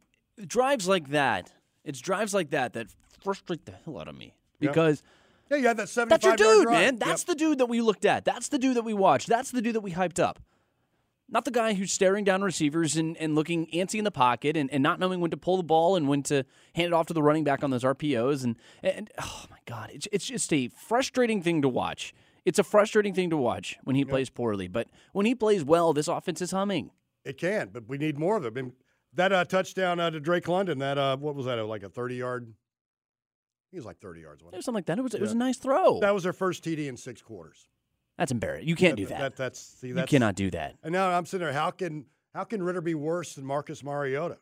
drives like that. It's drives like that that frustrate the hell out of me Yep. because yeah, you had that seventy-five. that's your dude, drive. man. That's the dude that we looked at. That's the dude that we watched. That's the dude that we hyped up. not the guy who's staring down receivers and, and looking antsy in the pocket and, and not knowing when to pull the ball and when to hand it off to the running back on those RPOs. And, and oh my God, it's, it's just a frustrating thing to watch. It's a frustrating thing to watch when he plays poorly. But when he plays well, this offense is humming. It can, but we need more of them. And that uh, touchdown uh, to Drake London, that uh, what was that? Like a thirty yard. He was like thirty yards. Wasn't It something like that. It was, it was a nice throw. That was their first TD in six quarters. That's embarrassing. You can't do that. that's see, You cannot do that. And now I'm sitting there. How can how can Ridder be worse than Marcus Mariota?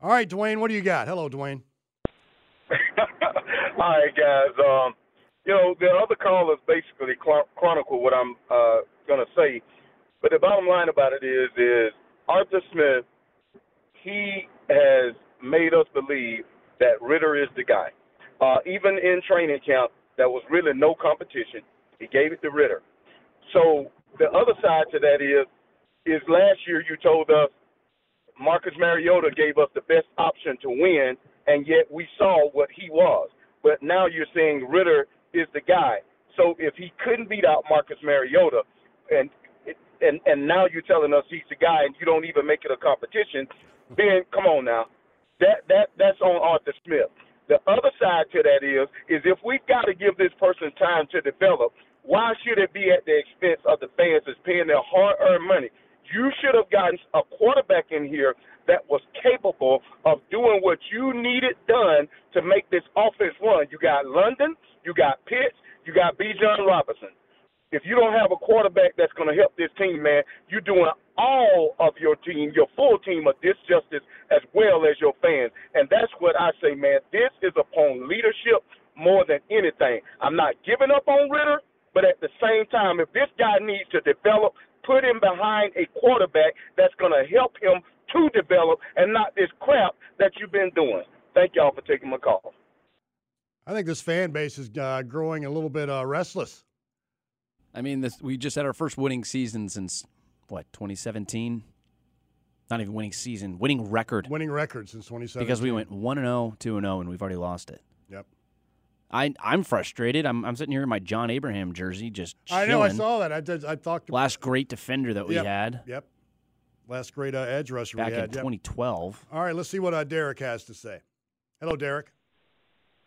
All right, Dwayne, what do you got? Hello, Dwayne. All right, guys. Um, you know, the other callers basically chron- chronicle what I'm uh, going to say, but the bottom line about it is, is Arthur Smith. He has made us believe that Ridder is the guy. Uh, even in training camp, there was really no competition. He gave it to Ridder. So the other side to that is, is last year you told us Marcus Mariota gave us the best option to win, and yet we saw what he was. But now you're saying Ridder is the guy. So if he couldn't beat out Marcus Mariota, and and and now you're telling us he's the guy, and you don't even make it a competition, then come on now, that that that's on Arthur Smith. The other side to that is is if we've got to give this person time to develop, why should it be at the expense of the fans that's paying their hard-earned money? You should have gotten a quarterback in here that was capable of doing what you needed done to make this offense run. You got London, you got Pitts, you got Bijan Robinson. If you don't have a quarterback that's going to help this team, man, you're doing all of your team, your full team, a disjustice as well as your fans. And that's what I say, man. This is upon leadership more than anything. I'm not giving up on Ridder, but at the same time, if this guy needs to develop, put him behind a quarterback that's going to help him to develop and not this crap that you've been doing. Thank y'all for taking my call. I think this fan base is uh, growing a little bit uh, restless. I mean, this, we just had our first winning season since, what, 2017? Not even winning season, winning record. Winning record since 2017. Because we went 1 and 0, 2 and 0, and we've already lost it. Yep. I, I'm frustrated. I'm, I'm sitting here in my John Abraham jersey, just I know. I saw that. I did. I talked. To, Last great defender that we Yep, had Yep. Last great uh, edge rusher back we in yep. 2012. All right, let's see what uh, Derek has to say. Hello, Derek.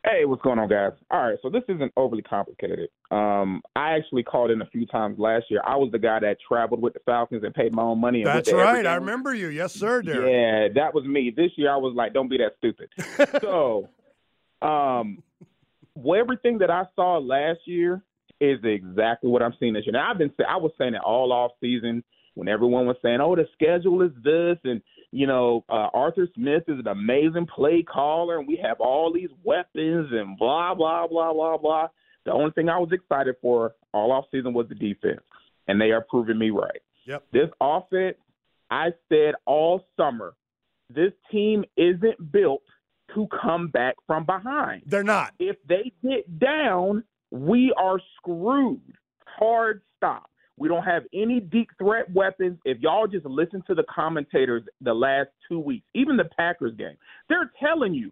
Hey, what's going on, guys? All right, so this isn't overly complicated. Um, I actually called in a few times last year. I was the guy that traveled with the Falcons and paid my own money. And That's right. I remember you. Yes, sir, Derek. Yeah, that was me. This year, I was like, don't be that stupid. so, um, well, everything that I saw last year is exactly what I'm seeing this year. Now, I've been I was saying it all off season when everyone was saying, "Oh, the schedule is this," and you know, uh, Arthur Smith is an amazing play caller, and we have all these weapons, and blah blah blah blah blah. The only thing I was excited for all off season was the defense, and they are proving me right. Yep. This offense, I said all summer, this team isn't built to come back from behind. They're not. If they get down, we are screwed. Hard stop. We don't have any deep threat weapons. If y'all just listen to the commentators the last two weeks, even the Packers game, they're telling you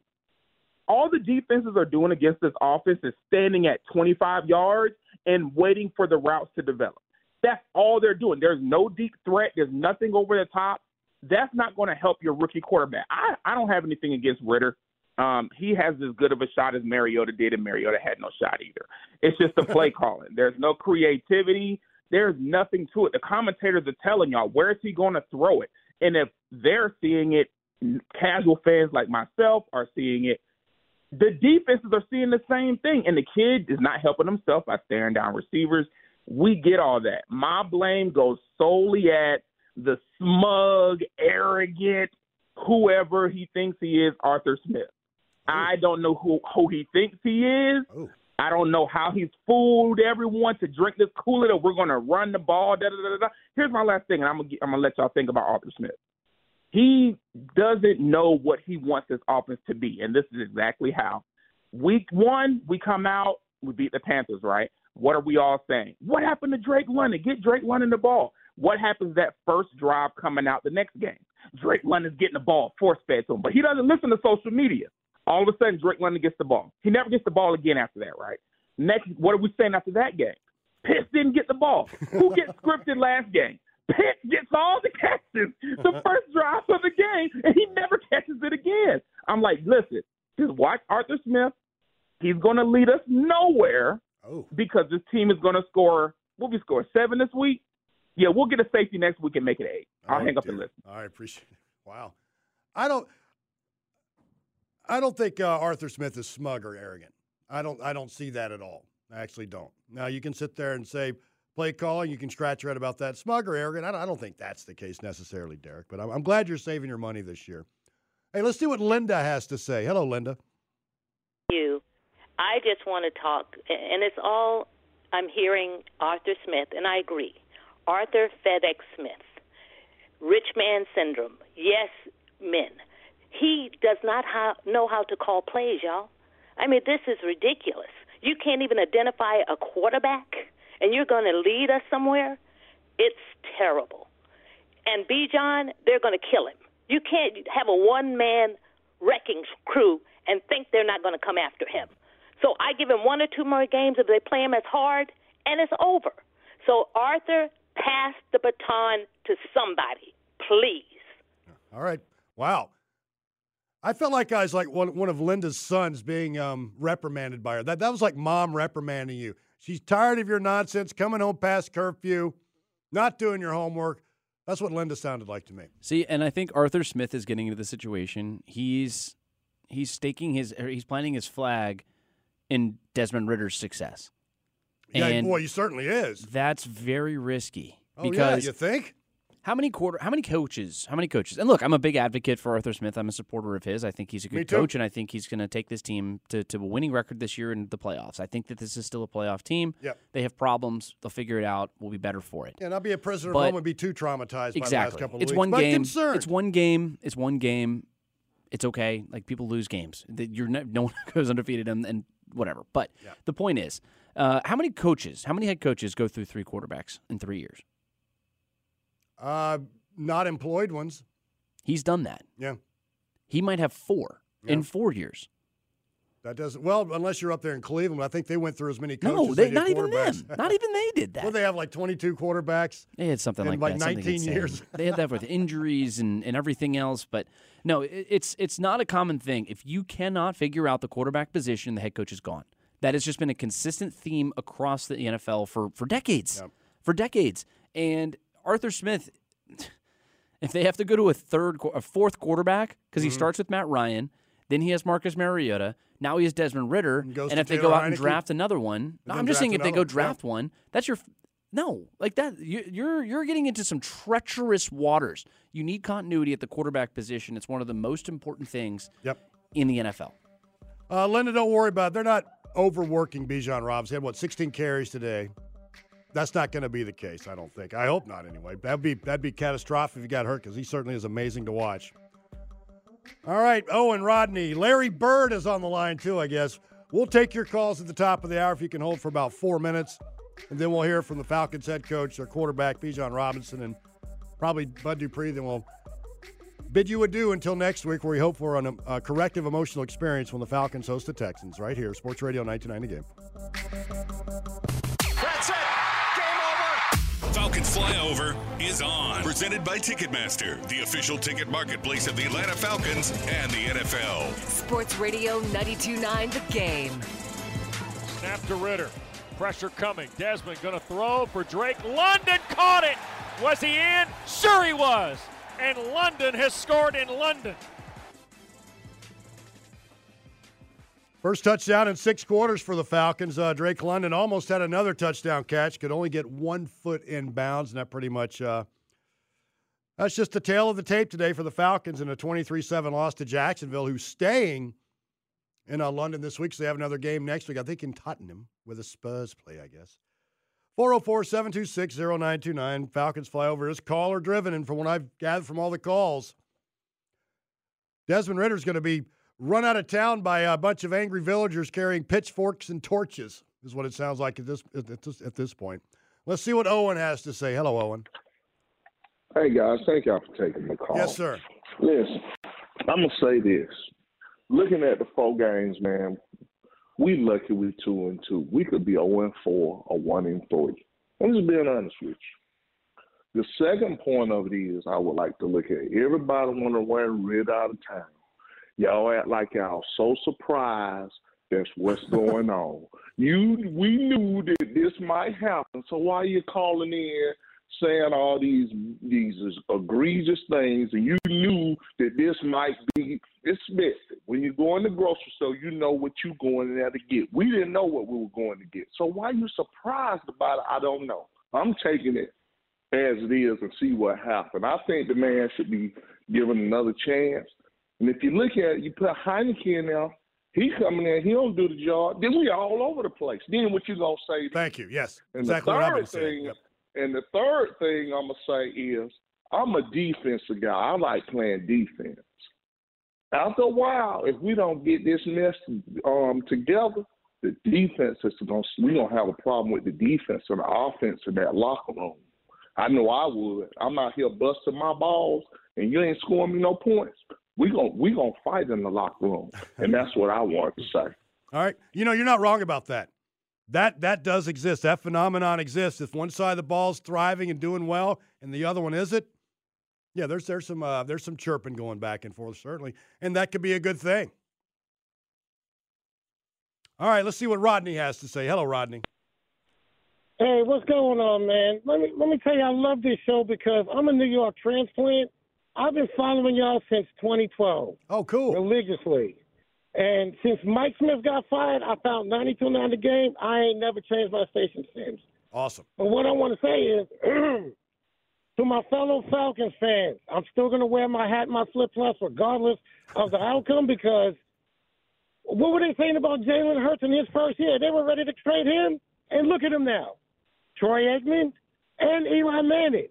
all the defenses are doing against this offense is standing at 25 yards and waiting for the routes to develop. That's all they're doing. There's no deep threat. There's nothing over the top. That's not going to help your rookie quarterback. I, I don't have anything against Ridder. Um, he has as good of a shot as Mariota did, and Mariota had no shot either. It's just the play calling. There's no creativity. There's nothing to it. The commentators are telling y'all where is he going to throw it, and if they're seeing it, casual fans like myself are seeing it. The defenses are seeing the same thing, and the kid is not helping himself by staring down receivers. We get all that. My blame goes solely at the smug, arrogant, whoever he thinks he is, Arthur Smith. I don't know who who he thinks he is. Oh. I don't know how he's fooled everyone to drink this Kool-Aid or we're going to run the ball. Da, da, da, da. Here's my last thing, and I'm gonna I'm gonna let y'all think about Arthur Smith. He doesn't know what he wants this offense to be, and this is exactly how. Week one, we come out, we beat the Panthers, right? What are we all saying? What happened to Drake London? Get Drake London the ball. What happens that first drive coming out the next game? Drake London's getting the ball force fed to him, but he doesn't listen to social media. All of a sudden, Drake London gets the ball. He never gets the ball again after that, right? Next, what are we saying after that game? Pitts didn't get the ball. Who gets scripted last game? Pitt gets all the catches the uh-huh. first drive of the game, and he never catches it again. I'm like, listen, just watch Arthur Smith. He's going to lead us nowhere oh. because this team is going to score. We'll be scoring seven this week? Yeah, we'll get a safety next week and make it eight. I'll Oh, hang up dear. and listen. I appreciate it. Wow. I don't. I don't think uh, Arthur Smith is smug or arrogant. I don't. I don't see that at all. I actually don't. Now you can sit there and say play calling. You can scratch your head about that. Smug or arrogant. I don't, I don't think that's the case necessarily, Derek. But I'm, I'm glad you're saving your money this year. Hey, let's see what Linda has to say. Hello, Linda. you. I just want to talk, and it's all I'm hearing Arthur Smith, and I agree. Arthur FedEx Smith, rich man syndrome. Yes, men. He does not know how to call plays, y'all. I mean, this is ridiculous. You can't even identify a quarterback, and you're going to lead us somewhere? It's terrible. And Bijan, they're going to kill him. You can't have a one man wrecking crew and think they're not going to come after him. So I give him one or two more games if they play him as hard, and it's over. So Arthur, pass the baton to somebody, please. All right. Wow. I felt like I was like one, one of Linda's sons being um, reprimanded by her. That that was like mom reprimanding you. She's tired of your nonsense, coming home past curfew, not doing your homework. That's what Linda sounded like to me. See, and I think Arthur Smith is getting into the situation. He's he's staking his he's planting his flag in Desmond Ridder's success. Yeah, and boy, he certainly is. that's very risky. Oh, yeah, you think? How many quarter? How many coaches? How many coaches? And look, I'm a big advocate for Arthur Smith. I'm a supporter of his. I think he's a good coach, and I think he's going to take this team to, to a winning record this year in the playoffs. I think that this is still a playoff team. Yep. They have problems. They'll figure it out. We'll be better for it. Yeah, not be a prisoner But- of home and be too traumatized by the last Exactly. couple of It's weeks. one game. concerned. It's one game. It's one game. It's okay. Like people lose games. That You're ne- no one goes undefeated and, and whatever. But the point is, uh, how many coaches, how many head coaches go through three quarterbacks in three years? Uh, not employed ones. He's done that. Yeah. He might have four in four years. That doesn't well unless you're up there in Cleveland. I think they went through as many coaches. No, as they, did not even them. Not even they did that. Well, they have like 22 quarterbacks. They had something like like that. something 19 insane. years. they had that with injuries and, and everything else. But no, it, it's it's not a common thing. If you cannot figure out the quarterback position, the head coach is gone. That has just been a consistent theme across the NFL for for decades. For decades. And Arthur Smith, if they have to go to a third, a fourth quarterback, because he Mhm. starts with Matt Ryan, then he has Marcus Mariota. Now he has Desmond Ridder, and to if they go out and draft another one, then I'm just saying if they go draft one, that's your no, like that. You, you're you're getting into some treacherous waters. You need continuity at the quarterback position. It's one of the most important things. Yep. In the NFL. Uh, Linda, don't worry about it. They're not overworking Bijan Robinson. He had what 16 carries today. That's not going to be the case. I don't think. I hope not. Anyway, that'd be that'd be catastrophic if he got hurt because he certainly is amazing to watch. All right, oh, Owen Rodney, Larry Bird is on the line too. I guess we'll take your calls at the top of the hour if you can hold for about four minutes, and then we'll hear from the Falcons head coach, their quarterback Bijan Robinson, and probably Bud Dupree. Then we'll bid you adieu until next week, where we hope for an, a corrective emotional experience when the Falcons host the Texans. Right here, Sports Radio 929 The Game. That's it. Game over. Falcons Flyover is on. Presented by Ticketmaster, the official ticket marketplace of the Atlanta Falcons and the NFL. Sports Radio 92.9 The Game. Snap to Ridder. Pressure coming. Desmond going to throw for Drake. London caught it. Was he in? Sure he was. And London has scored in London. First touchdown in six quarters for the Falcons. Uh, Drake London almost had another touchdown catch, could only get one foot in bounds, and that pretty much uh, that's just the tail of the tape today for the Falcons in a 23-7 loss to Jacksonville, who's staying in uh, London this week. So they have another game next week, I think in Tottenham, where the Spurs play, I guess. 404-726-0929. Falcons fly over is caller driven, and from what I've gathered from all the calls, Desmond Ridder's going to be run out of town by a bunch of angry villagers carrying pitchforks and torches, is what it sounds like at this at this, at this point. Let's see what Owen has to say. Hello, Owen. Hey guys, thank y'all for taking the call. Yes, sir. Listen, I'm gonna say this. Looking at the four games, man, we lucky we two and two. We could be 0 and four or one and three. I'm just being honest with you. The second point of it is I would like to look at everybody to run rid out of town. Y'all act like y'all so surprised that's what's going on. You we knew that this might happen, so why are you calling in saying all these these egregious things and you knew that this might be expected. When you go in the grocery store, you know what you're going there to get. We didn't know what we were going to get. So why are you surprised about it? I don't know. I'm taking it as it is and see what happens. I think the man should be given another chance. And if you look at it, you put Heinicke in there, he coming in, he don't do the job. Then we all over the place. Then what you gonna say? Thank you. Yes, and exactly the what I've been saying. Yep. and the third thing I'm gonna say is I'm a defensive guy. I like playing defense. After a while, if we don't get this mess um, together, the defense is going. We gonna have a problem with the defense and the offense in that locker room. I know I would. I'm out here busting my balls, and you ain't scoring me no points. We gonna we gonna fight in the locker room, and that's what I want to say. All right. You know, you're not wrong about that. That that does exist. That phenomenon exists. If one side of the ball's thriving and doing well, and the other one isn't, yeah, there's there's some uh, there's some chirping going back and forth certainly, and that could be a good thing. All right, let's see what Rodney has to say. Hello, Rodney. Hey, what's going on, man? Let me let me tell you, I love this show because I'm a New York transplant. I've been following y'all since 2012. Oh, cool. Religiously. And since Mike Smith got fired, I found 92.9 the game. I ain't never changed my station since. Awesome. But what I want to say is, to my fellow Falcons fans, I'm still going to wear my hat and my flip flops regardless of the outcome because what were they saying about Jalen Hurts in his first year? They were ready to trade him, and look at him now. Troy Aikman and Eli Manning.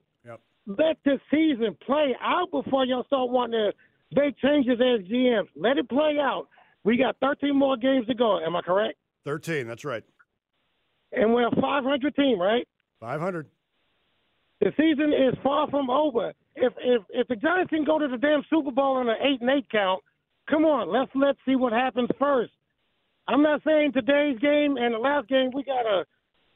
Let the season play out before y'all start wanting to make changes as GMs. Let it play out. We got 13 more games to go. Am I correct? 13. That's right. And we're a 500 team, right? 500. The season is far from over. If if if the Giants can go to the damn Super Bowl on an eight and eight count, come on, let's let's see what happens first. I'm not saying today's game and the last game we gotta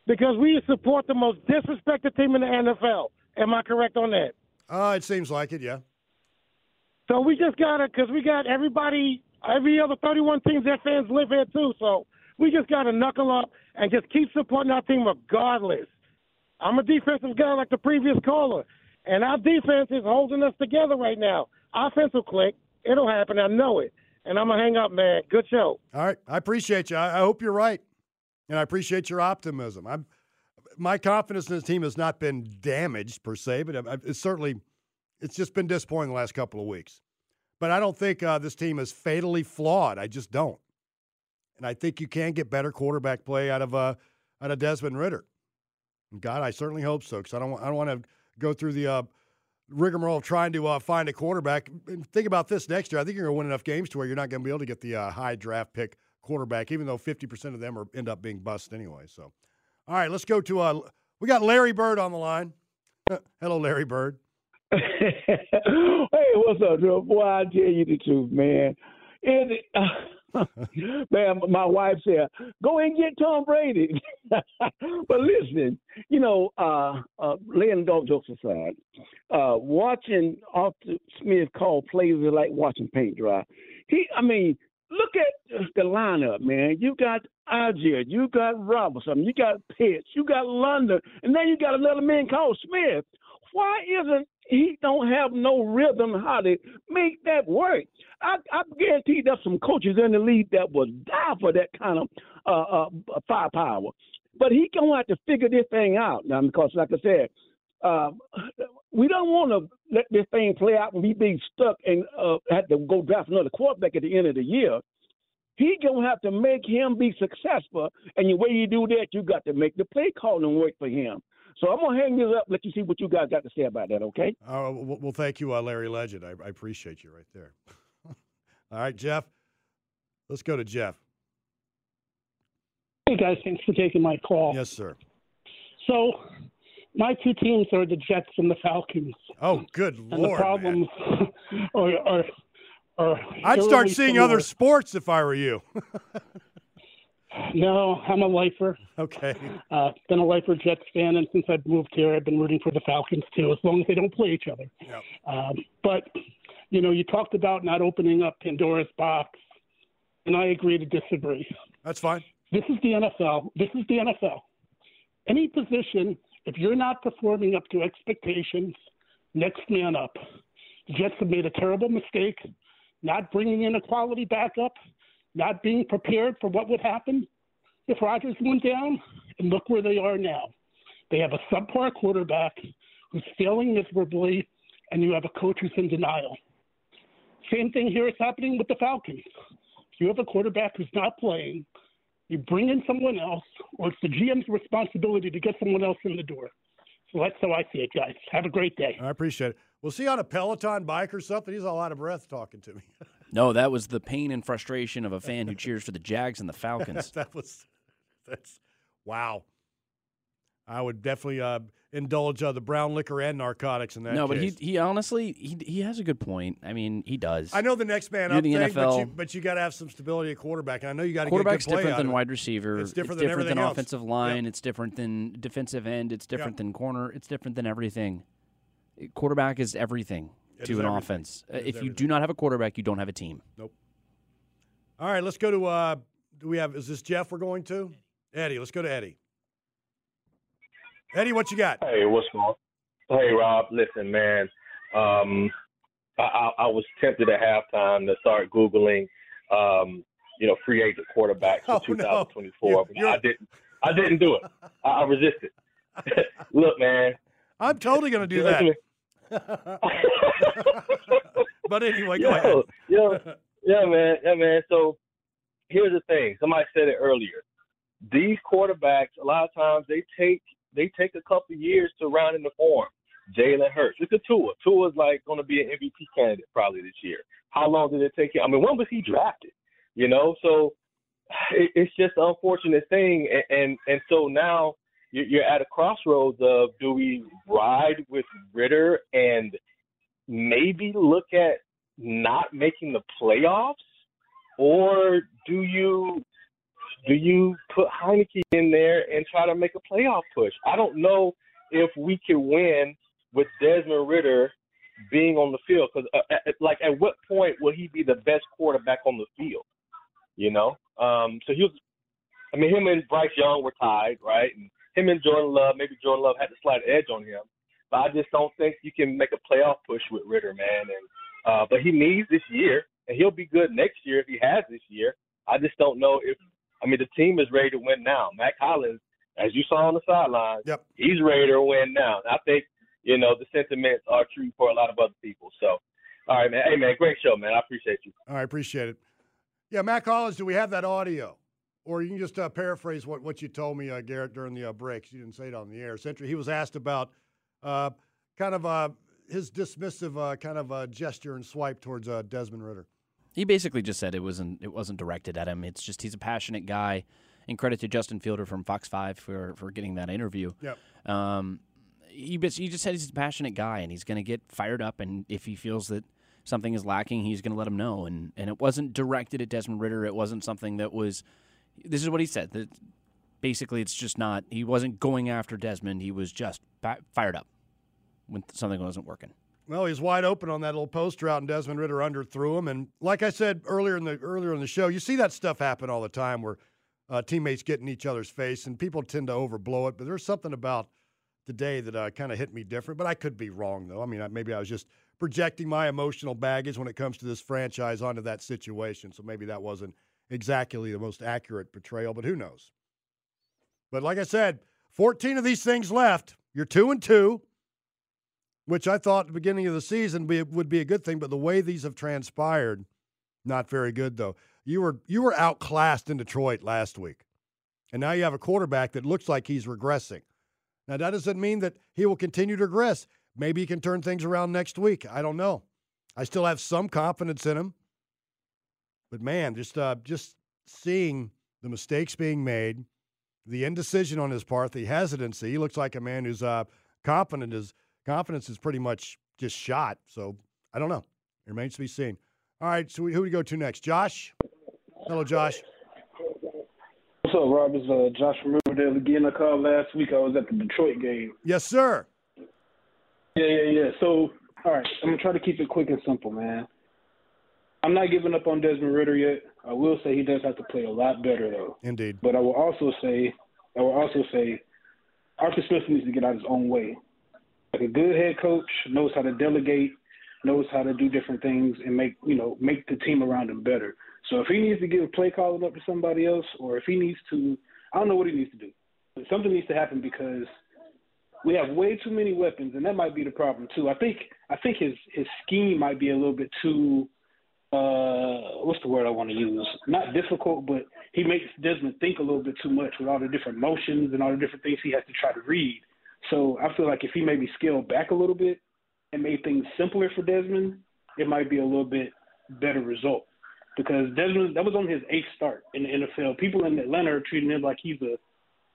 because we support the most disrespected team in the NFL. Am I correct on that? Uh, it seems like it, yeah. So we just gotta because we got everybody, every other 31 teams, their fans live here too. So we just gotta knuckle up and just keep supporting our team regardless. I'm a defensive guy like the previous caller, and our defense is holding us together right now. Offense will click. It'll happen. I know it. And I'm gonna hang up, man. Good show. All right. I appreciate you. I, I hope you're right. And I appreciate your optimism. I'm my confidence in this team has not been damaged per se, but I- it's certainly it's just been disappointing the last couple of weeks. But I don't think uh, this team is fatally flawed. I just don't. And I think you can get better quarterback play out of uh, out of Desmond Ridder. God, I certainly hope so because I don't I don't want to go through the uh, rigmarole of trying to uh, find a quarterback. And think about this next year. I think you're going to win enough games to where you're not going to be able to get the uh, high draft pick quarterback, even though 50% of them are end up being bust anyway. So, all right, let's go to uh, we got Larry Bird on the line. Hello, Larry Bird. hey, what's up, Drew? Boy, I tell you the truth, man. And man, my wife said, "Go and get Tom Brady." but listen, you know, uh, uh, laying dog jokes aside, uh, watching Arthur Smith call plays is like watching paint dry. He, I mean, look at the lineup, man. You got Allgeier, you got Robertson, you got Pitts, you got London, and then you got another man called Smith. Why isn't he don't have no rhythm how to make that work? I, I guarantee there's some coaches in the league that would die for that kind of uh, uh, firepower. But he gonna have to figure this thing out now because, like I said, uh, we don't want to let this thing play out and we be stuck and uh, have to go draft another quarterback at the end of the year. He gonna have to make him be successful, and the way you do that, you got to make the play calling work for him. So I'm gonna hang this up, let you see what you guys got to say about that. Okay? Uh, well, well, thank you, uh, Larry Legend. I, I appreciate you right there. All right, Jeff. Let's go to Jeff. Hey guys, thanks for taking my call. Yes, sir. So, my two teams are the Jets and the Falcons. Oh, good and lord! the problems are, are, are I'd start seeing similar. other sports if I were you. No, I'm a lifer. Okay. Uh, been a lifer Jets fan, and since I've moved here, I've been rooting for the Falcons too, as long as they don't play each other. Yep. Um, but you know, you talked about not opening up Pandora's box, and I agree to disagree. That's fine. This is the NFL. This is the NFL. Any position, if you're not performing up to expectations, next man up. The Jets have made a terrible mistake, not bringing in a quality backup, not being prepared for what would happen if Rodgers went down, and look where they are now. They have a subpar quarterback who's failing miserably, and you have a coach who's in denial. Same thing here is happening with the Falcons. If you have a quarterback who's not playing, you bring in someone else, or it's the GM's responsibility to get someone else in the door. So that's how I see it, guys. Have a great day. I appreciate it. Was he on a Peloton bike or something? He's all out of breath talking to me. No, that was the pain and frustration of a fan who cheers for the Jags and the Falcons. that was that's wow. I would definitely uh, indulge uh, the brown liquor and narcotics in that. no, but he he honestly he he has a good point. I mean, he does. I know the next man You're up the thing, but NFL. you, but you got to have some stability at quarterback. And I know you got to Quarterback's get good play different than wide receiver. It's different than everything than offensive line. It's different than defensive end. It's different than corner. It's different than everything. Quarterback is everything It to is an everything. offense. Uh, It is If you do not have a quarterback, you don't have a team. Nope. All right, let's go to. Uh, do we have? Is this Jeff? We're going to Eddie. Let's go to Eddie. Eddie, what you got? Hey, what's going? Hey, Rob. Listen, man. Um, I, I, I was tempted at halftime to start googling, um, you know, free agent quarterbacks for Oh, no. 2024. You- but I didn't. I didn't do it. I, I resisted. Look, man. I'm totally going to do that. but anyway, go yo, ahead. Yo, yeah, man, yeah, man. So here's the thing. Somebody said it earlier. These quarterbacks, a lot of times, they take they take a couple years to round in the form. Jalen Hurts. Look at Tua. Tua's like going to be an MVP candidate probably this year. How long did it take him? I mean, when was he drafted? You know, so it, it's just an unfortunate thing, and and, and so now you're, you're at a crossroads of do we ride with Ridder and maybe look at not making the playoffs, or do you do you put Heinicke in there and try to make a playoff push? I don't know if we can win with Desmond Ridder being on the field because, uh, like, at what point will he be the best quarterback on the field? You know, um, so he was. I mean, him and Bryce Young were tied, right? And him and Jordan Love, maybe Jordan Love had the slight edge on him, but I just don't think you can make a playoff push with Ridder, man. And uh, but he needs this year, and he'll be good next year if he has this year. I just don't know if. I mean, the team is ready to win now. Mack Hollins, as you saw on the sidelines, yep. he's ready to win now. And I think you know the sentiments are true for a lot of other people. So, all right, man. Hey, man, great show, man. I appreciate you. All right, appreciate it. Yeah, Mack Hollins, do we have that audio? Or you can just uh, paraphrase what, what you told me, uh, Garrett, during the uh, breaks. You didn't say it on the air. Essentially, he was asked about uh, kind of uh, his dismissive uh, kind of uh, gesture and swipe towards uh, Desmond Ridder. He basically just said it wasn't it wasn't directed at him. It's just he's a passionate guy. And credit to Justin Felder from Fox Five for for getting that interview. Yep. Um, he bas- he just said he's a passionate guy and he's going to get fired up and if he feels that something is lacking, he's going to let him know. And and it wasn't directed at Desmond Ridder. It wasn't something that was. This is what he said. That basically it's just not. He wasn't going after Desmond. He was just fired up when something wasn't working. Well, he's wide open on that little poster out, and Desmond Ridder underthrew him. And like I said earlier in the earlier in the show, you see that stuff happen all the time where uh, teammates get in each other's face, and people tend to overblow it. But there's something about today that uh, kind of hit me different. But I could be wrong, though. I mean, I, maybe I was just projecting my emotional baggage when it comes to this franchise onto that situation. So maybe that wasn't exactly the most accurate portrayal. But who knows? But like I said, 14 of these things left. You're two and two which I thought at the beginning of the season would be a good thing, but the way these have transpired, not very good though. You were you were outclassed in Detroit last week, and now you have a quarterback that looks like he's regressing. Now that doesn't mean that he will continue to regress. Maybe he can turn things around next week. I don't know. I still have some confidence in him, but man, just uh, just seeing the mistakes being made, the indecision on his part, the hesitancy. He looks like a man who's uh, confident is confidence is pretty much just shot. So I don't know. It remains to be seen. All right, so who do we go to next? Josh. Hello, Josh. What's up, Rob? It's uh, Josh from Riverdale again. I called last week. I was at the Detroit game. Yes, sir. Yeah, yeah, yeah. So, all right, I'm gonna try to keep it quick and simple, man. I'm not giving up on Desmond Ridder yet. I will say he does have to play a lot better, though. Indeed. But I will also say, I will also say, Arthur Smith needs to get out of his own way. Like a good head coach knows how to delegate, knows how to do different things, and make you know make the team around him better. So if he needs to give a play calling up to somebody else, or if he needs to, I don't know what he needs to do, but something needs to happen because we have way too many weapons, and that might be the problem too. I think I think his his scheme might be a little bit too uh what's the word I want to use? Not difficult, but he makes Desmond think a little bit too much with all the different motions and all the different things he has to try to read. So I feel like if he maybe scaled back a little bit and made things simpler for Desmond, it might be a little bit better result. Because Desmond that was on his eighth start in the NFL. People in Atlanta are treating him like he's a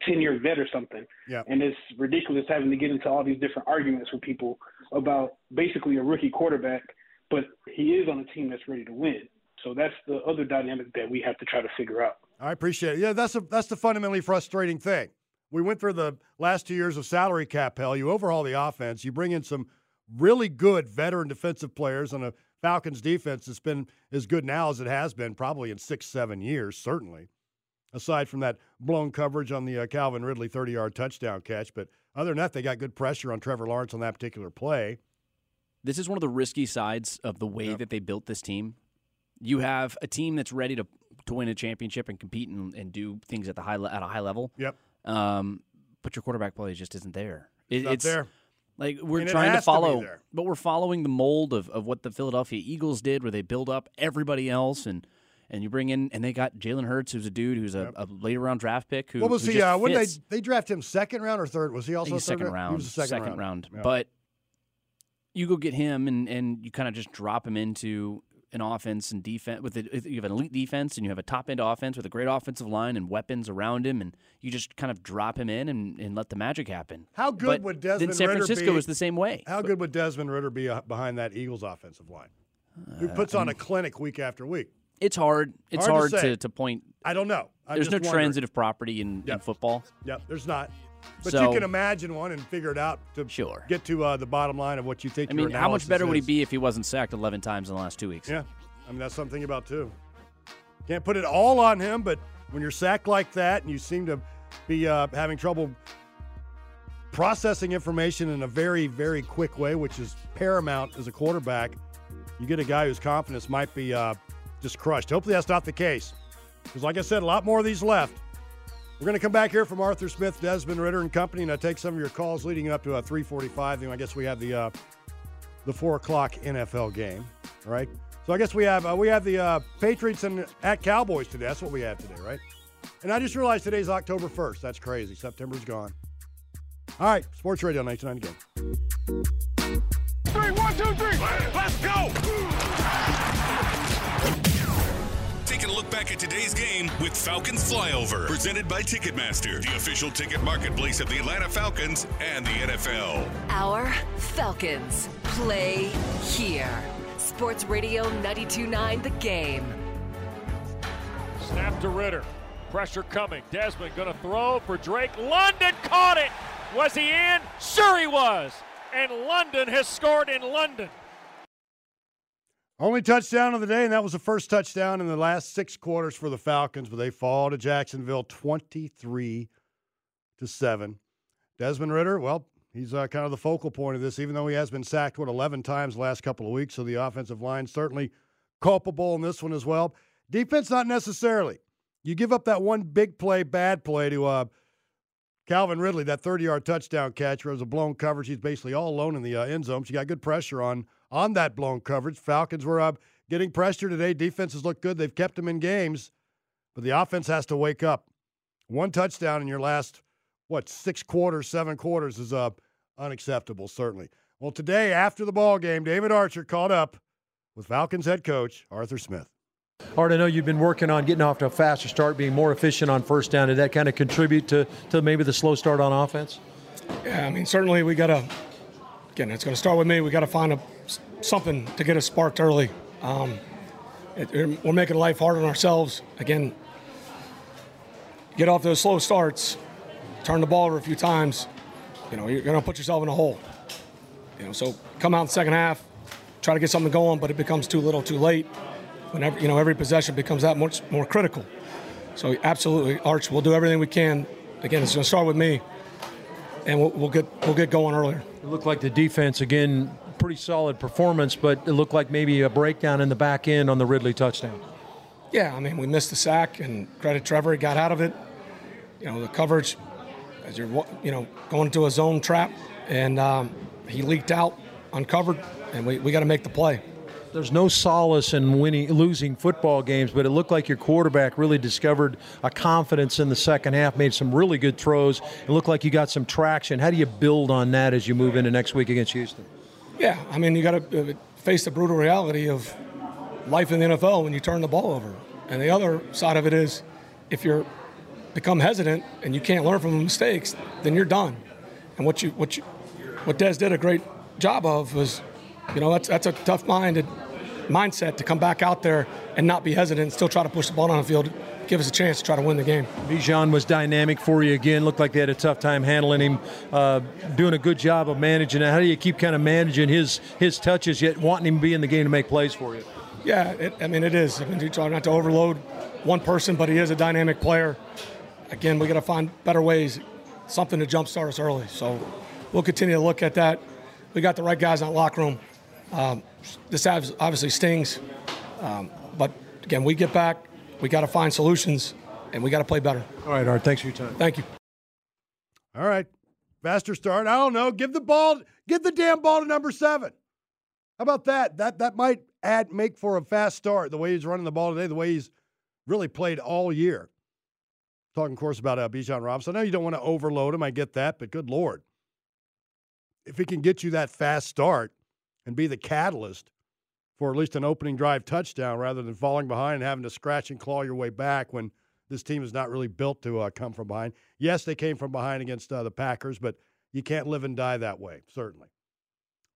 ten year vet or something. Yeah. And it's ridiculous having to get into all these different arguments with people about basically a rookie quarterback, but he is on a team that's ready to win. So that's the other dynamic that we have to try to figure out. I appreciate it. Yeah, that's a, that's the fundamentally frustrating thing. We went through the last two years of salary cap hell. You overhaul the offense. You bring in some really good veteran defensive players on a Falcons defense that's been as good now as it has been probably in six, seven years, certainly. Aside from that blown coverage on the uh, Calvin Ridley 30 yard touchdown catch. But other than that, they got good pressure on Trevor Lawrence on that particular play. This is one of the risky sides of the way that they built this team. You have a team that's ready to to win a championship and compete and, and do things at the high le- at a high level. Yep. Um, but your quarterback play just isn't there. It's not there. Like we're And trying to has to follow, but we're following the mold of, of what the Philadelphia Eagles did, where they build up everybody else, and and you bring in and they got Jalen Hurts, who's a dude who's a, a later round draft pick. Who what was who he? Uh, when they they draft him second round or third? Was he also think he's a third second round? He was a second, round. Yeah. But you go get him, and and you kind of just drop him into an offense and defense with it. You have an elite defense, and you have a top end offense with a great offensive line and weapons around him, and you just kind of drop him in and, and let the magic happen. How good But would Desmond then San Ridder Francisco be? was the same way. How good would Desmond Ridder be uh, behind that Eagles offensive line? Who Uh, puts on a clinic week after week? It's hard. It's Hard hard, to to, to point. I don't know. I'm There's no wondering. transitive property in, in football. Yep, there's not. But So- you can imagine one and figure it out to Sure. get to uh, the bottom line of what you think. I mean, how much better would he be if he wasn't sacked 11 times in the last two weeks? Yeah, I mean that's something about too. Can't put it all on him, but when you're sacked like that and you seem to be uh, having trouble processing information in a very, very quick way, which is paramount as a quarterback, you get a guy whose confidence might be uh, just crushed. Hopefully that's not the case, because like I said, a lot more of these left. We're going to come back here from Arthur Smith, Desmond Ridder, and company, and I take some of your calls leading up to uh, 3:45. Then I guess we have the uh, the four o'clock NFL game, right? So I guess we have uh, we have the uh, Patriots and at Cowboys today. That's what we have today, right? And I just realized today's October 1st. That's crazy. September's gone. All right, Sports Radio 99 game. Three, one, two, three. Let's go. Back at today's game with Falcons Flyover, presented by Ticketmaster, the official ticket marketplace of the Atlanta Falcons and the NFL. Our Falcons play here. Sports Radio 929 The Game. Snap to Ridder. Pressure coming. Desmond going to throw for Drake. London caught it. Was he in? Sure he was. And London has scored in London. Only touchdown of the day, and that was the first touchdown in the last six quarters for the Falcons, but they fall to Jacksonville 23 to 7. Desmond Ridder, well, he's uh, kind of the focal point of this, even though he has been sacked, what, 11 times the last couple of weeks. So the offensive line certainly culpable in this one as well. Defense, not necessarily. You give up that one big play, bad play to uh, Calvin Ridley, that 30 yard touchdown catch where it was a blown coverage. He's basically all alone in the uh, end zone. She got good pressure on on that blown coverage. Falcons were uh, getting pressure today. Defenses look good. They've kept them in games, but the offense has to wake up. One touchdown in your last, what, six quarters, seven quarters is uh, unacceptable, certainly. Well, today, after the ball game, David Archer caught up with Falcons head coach Arthur Smith. Art, I know you've been working on getting off to a faster start, being more efficient on first down. Did that kind of contribute to, to maybe the slow start on offense? Yeah, I mean, certainly we got to, it's going to start with me. We got to find a, something to get us sparked early. Um, it, we're making life hard on ourselves. Again, get off those slow starts, turn the ball over a few times, you know, you're going to put yourself in a hole. You know, so come out in the second half, try to get something going, but it becomes too little, too late. Whenever you know every possession becomes that much more critical. So absolutely, Arch, we'll do everything we can. Again, it's going to start with me, and we'll, we'll get we'll get going earlier. It looked like the defense again, pretty solid performance, but it looked like maybe a breakdown in the back end on the Ridley touchdown. Yeah, I mean, we missed the sack, and credit Trevor, he got out of it. You know, the coverage, as you're, you know, going into a zone trap, and um, he leaked out, uncovered, and we, we got to make the play. There's no solace in winning, losing football games, but it looked like your quarterback really discovered a confidence in the second half, made some really good throws. It looked like you got some traction. How do you build on that as you move into next week against Houston? Yeah, I mean, you got to uh, face the brutal reality of life in the NFL when you turn the ball over. And the other side of it is if you're become hesitant and you can't learn from mistakes, then you're done. And what you what you what Des did a great job of was, you know, that's that's a tough minded mindset to come back out there and not be hesitant and still try to push the ball on the field, give us a chance to try to win the game. Bijan was dynamic for you again. Looked like they had a tough time handling him, uh, doing a good job of managing it. How do you keep kind of managing his his touches yet wanting him to be in the game to make plays for you? Yeah, it, I mean it is. I mean, you try not to overload one person, but he is a dynamic player. Again, we got to find better ways, something to jumpstart us early. So we'll continue to look at that. We got the right guys in that locker room. Um, this obviously stings, um, but again, we get back. We got to find solutions, and we got to play better. All right, Art. Thanks for your time. Thank you. All right, faster start. I don't know. Give the ball. Give the damn ball to number seven. How about that? That that might add make for a fast start. The way he's running the ball today, the way he's really played all year. Talking, of course, about uh, Bijan Robinson. I know you don't want to overload him. I get that, but good lord, if he can get you that fast start and be the catalyst for at least an opening drive touchdown, rather than falling behind and having to scratch and claw your way back when this team is not really built to uh, come from behind. Yes, they came from behind against uh, the Packers, but you can't live and die that way. Certainly.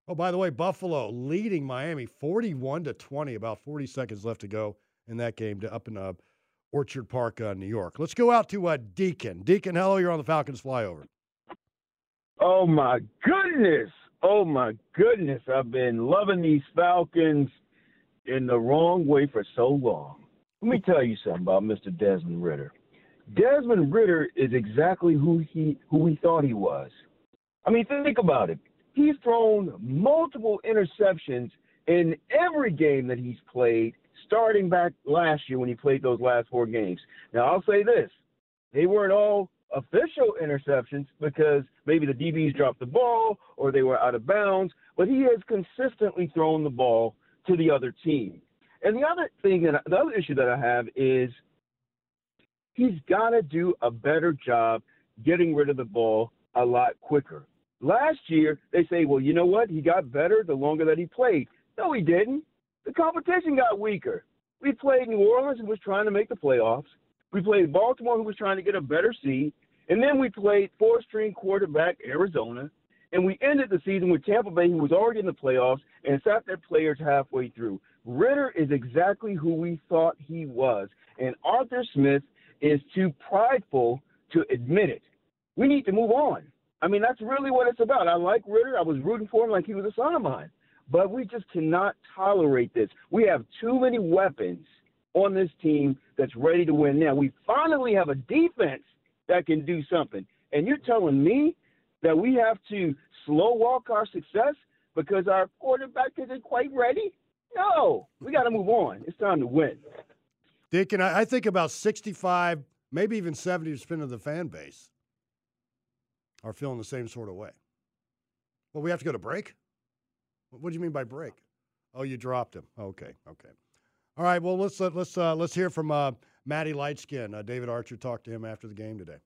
Oh, by the way, Buffalo leading Miami 41 to 20, about 40 seconds left to go in that game to up in uh, Orchard Park, uh, New York. Let's go out to uh, Deacon. Deacon, hello, you're on the Falcons flyover. Oh, my goodness. Oh, my goodness. I've been loving these Falcons in the wrong way for so long. Let me tell you something about Mr. Desmond Ridder. Desmond Ridder is exactly who he who we thought he was. I mean, think about it he's thrown multiple interceptions in every game that he's played, starting back last year when he played those last four games. Now, I'll say this they weren't all official interceptions because maybe the DBs dropped the ball or they were out of bounds, but he has consistently thrown the ball to the other team. And the other thing that the other issue that I have is he's got to do a better job getting rid of the ball a lot quicker. Last year, they say, well, you know what? He got better the longer that he played. No, he didn't. The competition got weaker. We played New Orleans, who was trying to make the playoffs. We played Baltimore, who was trying to get a better seed. And then we played four string quarterback Arizona. And we ended the season with Tampa Bay, who was already in the playoffs and sat their players halfway through. Ridder is exactly who we thought he was. And Arthur Smith is too prideful to admit it. We need to move on. I mean, that's really what it's about. I like Ridder. I was rooting for him like he was a son of mine. But we just cannot tolerate this. We have too many weapons on this team that's ready to win now. We finally have a defense that can do something. And you're telling me that we have to slow walk our success because our quarterback isn't quite ready? No, we got to move on. It's time to win. Deacon, I think about 65, maybe even 70% of the fan base are feeling the same sort of way. Well, we have to go to break? What do you mean by break? Oh, you dropped him. Okay, okay. All right. Well, let's let's uh, let's hear from uh, Matty Lightskin. Uh, David Archer talked to him after the game today.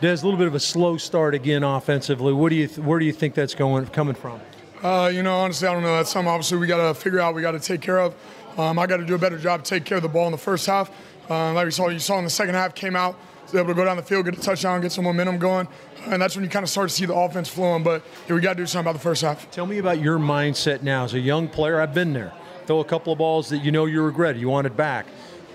There's a little bit of a slow start again offensively. What do you th- where do you think that's going coming from? Uh, you know, honestly, I don't know. That's something obviously we got to figure out. We got to take care of. Um, I got to do a better job to take care of the ball in the first half. Uh, like we saw, you saw in the second half, came out was able to go down the field, get a touchdown, get some momentum going, and that's when you kind of start to see the offense flowing. But yeah, we got to do something about the first half. Tell me about your mindset now as a young player. I've been there. Throw a couple of balls that you know you regret, you want it back.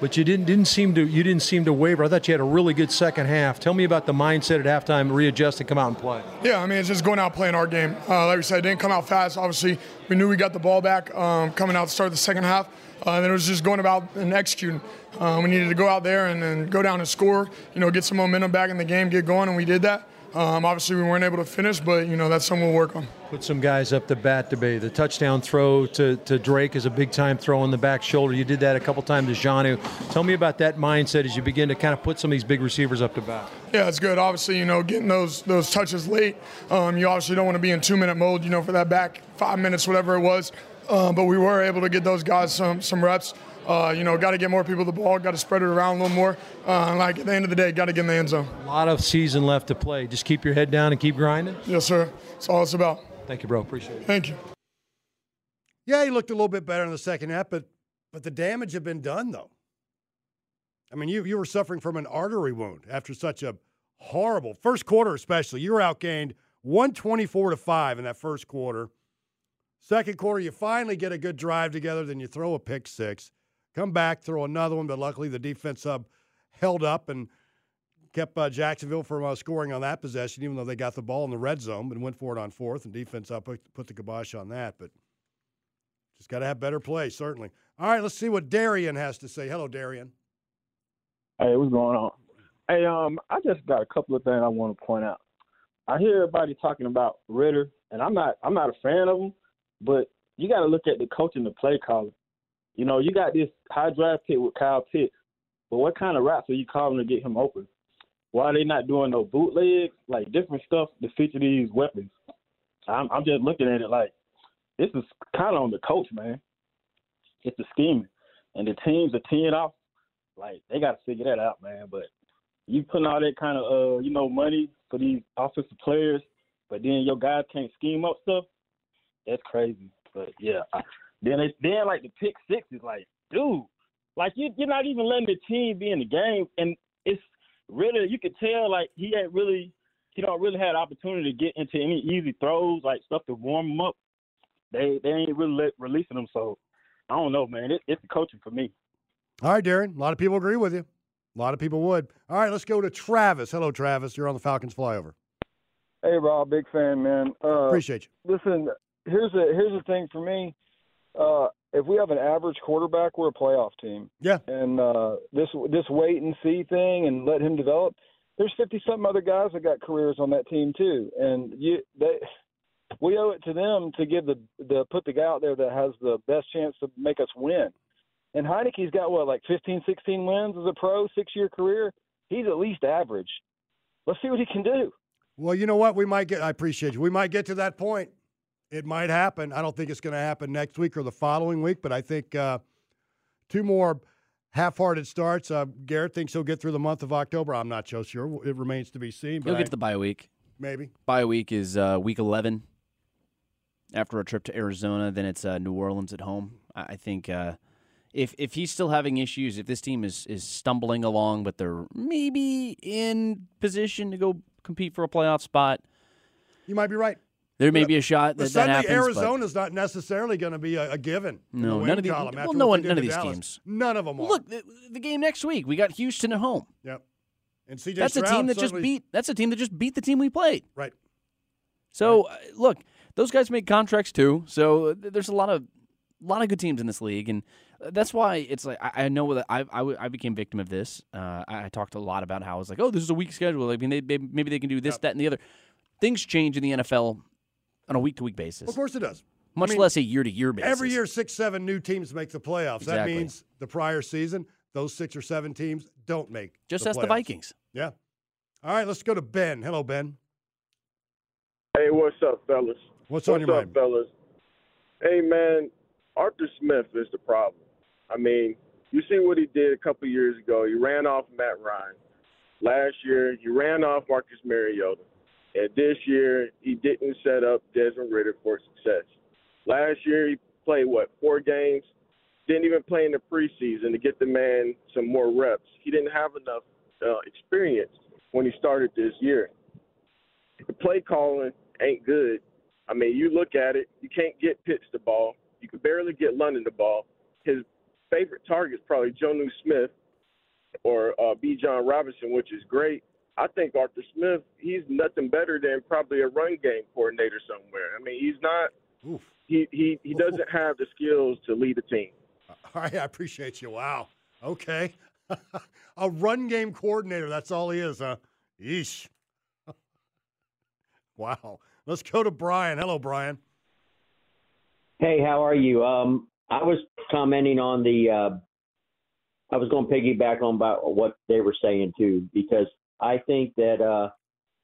But you didn't didn't seem to you didn't seem to waver. I thought you had a really good second half. Tell me about the mindset at halftime, readjust and come out and play. Yeah, I mean, it's just going out playing our game. Uh, like we said, it didn't come out fast. Obviously, we knew we got the ball back um, coming out to start the second half. Uh, and then it was just going about and executing. Uh, we needed to go out there and, and go down and score, you know, get some momentum back in the game, get going, and we did that. Um, obviously, we weren't able to finish, but, you know, that's something we'll work on. Put some guys up the bat debate. The touchdown throw to, to Drake is a big time throw on the back shoulder. You did that a couple times to Jonnu. Tell me about that mindset as you begin to kind of put some of these big receivers up to bat. Yeah, it's good. Obviously, you know, getting those those touches late. Um, you obviously don't want to be in two minute mode, you know, for that back five minutes, whatever it was. Uh, but we were able to get those guys some some reps. Uh, you know, got to get more people the ball, got to spread it around a little more. Uh, like at the end of the day, got to get in the end zone. A lot of season left to play. Just keep your head down and keep grinding. Yes, sir. That's all it's about. Thank you, bro. Appreciate it. Thank you. Yeah, he looked a little bit better in the second half, but but the damage had been done though. I mean, you you were suffering from an artery wound after such a horrible first quarter, especially. You were outgained 124 to 5 in that first quarter. Second quarter, you finally get a good drive together, then you throw a pick six, come back, throw another one, but luckily the defense sub held up and kept uh, Jacksonville from uh, scoring on that possession, even though they got the ball in the red zone, but went for it on fourth, and defense up put, put the kibosh on that. But just got to have better play, certainly. All right, let's see what Darian has to say. Hello, Darian. Hey, what's going on? Hey, um, I just got a couple of things I want to point out. I hear everybody talking about Ridder, and I'm not I'm not a fan of him, but you got to look at the coach and the play caller. You know, you got this high draft pick with Kyle Pitts, but what kind of routes are you calling to get him open? Why are they not doing no bootlegs, like different stuff to feature these weapons? I'm I'm just looking at it like this is kind of on the coach, man. It's the scheming, and the teams are teeing off. Like they got to figure that out, man. But you putting all that kind of uh, you know, money for these offensive players, but then your guys can't scheme up stuff. That's crazy. But yeah, I, then it's then like the pick six is like, dude, like you you're not even letting the team be in the game, and it's really you could tell like he ain't really he don't really had opportunity to get into any easy throws like stuff to warm him up. They they ain't really let, releasing them, so I don't know, man. It, it's the coaching for me. All right, Darren. A lot of people agree with you. A lot of people would. All right, let's go to Travis. Hello, Travis. You're on the Falcons flyover. Hey, Rob, big fan, man. Uh, Appreciate you. Listen, here's a here's the thing for me. Uh, if we have an average quarterback, we're a playoff team. Yeah. And uh, this this wait and see thing and let him develop. There's fifty something other guys that got careers on that team too, and you they we owe it to them to give the the put the guy out there that has the best chance to make us win. And Heinicke's got what like 15, 16 wins as a pro, six year career. He's at least average. Let's see what he can do. Well, you know what? We might get. I appreciate you. We might get to that point. It might happen. I don't think it's going to happen next week or the following week, but I think uh, two more half-hearted starts. Uh, Garrett thinks he'll get through the month of October. I'm not so sure. It remains to be seen. But He'll I- get to the bye week. Maybe. Bye week is uh, week 11. After a trip to Arizona, then it's uh, New Orleans at home. I I think uh, if if he's still having issues, if this team is is stumbling along, but they're maybe in position to go compete for a playoff spot, you might be right. There may be a shot that that happens. but- Arizona's not necessarily going to be a, a given. No, none of the- well, no one- none of these Dallas. teams. None of them are. Look, the, the game next week, we got Houston at home. Yep. And CJ That's a team that just beat. That's a team that just beat the team we played. Right. So uh, look, those guys make contracts too. So uh, th- there's a lot of lot of good teams in this league, and uh, that's why it's like I, I know that I, I I became victim of this. Uh, I, I talked a lot about how I was like, oh, this is a weak schedule. I mean, they, they maybe they can do this, that, and the other. Things change in the NFL on a week to week basis. Of course it does. Much I mean, less a year to year basis. Every year, six, seven new teams make the playoffs. That means the prior season, those six or seven teams don't make. Just the ask the. Vikings. Yeah. All right, let's go to Ben. Hello, Ben. Hey, what's up, fellas? What's on your up, mind? fellas? Hey, man, Arthur Smith is the problem. I mean, you see what he did a couple years ago. He ran off Matt Ryan. Last year, he ran off Marcus Mariota. And this year, he didn't set up Desmond Ridder for success. Last year, he played, what, four games? Didn't even play in the preseason to get the man some more reps. He didn't have enough uh, experience when he started this year. The play calling ain't good. I mean, you look at it, you can't get Pitts the ball. You can barely get London the ball. His favorite target is probably Jonnu Smith or uh, Bijan Robinson, which is great. I think Arthur Smith, he's nothing better than probably a run game coordinator somewhere. I mean, he's not. Oof. He he he doesn't have the skills to lead a team. All right, I appreciate you. Wow. Okay. a run game coordinator. That's all he is, huh? Yeesh. wow. Let's go to Brian. Hello, Brian. Hey, how are you? Um, I was commenting on the. Uh, I was going to piggyback on about what they were saying too, because I think that uh,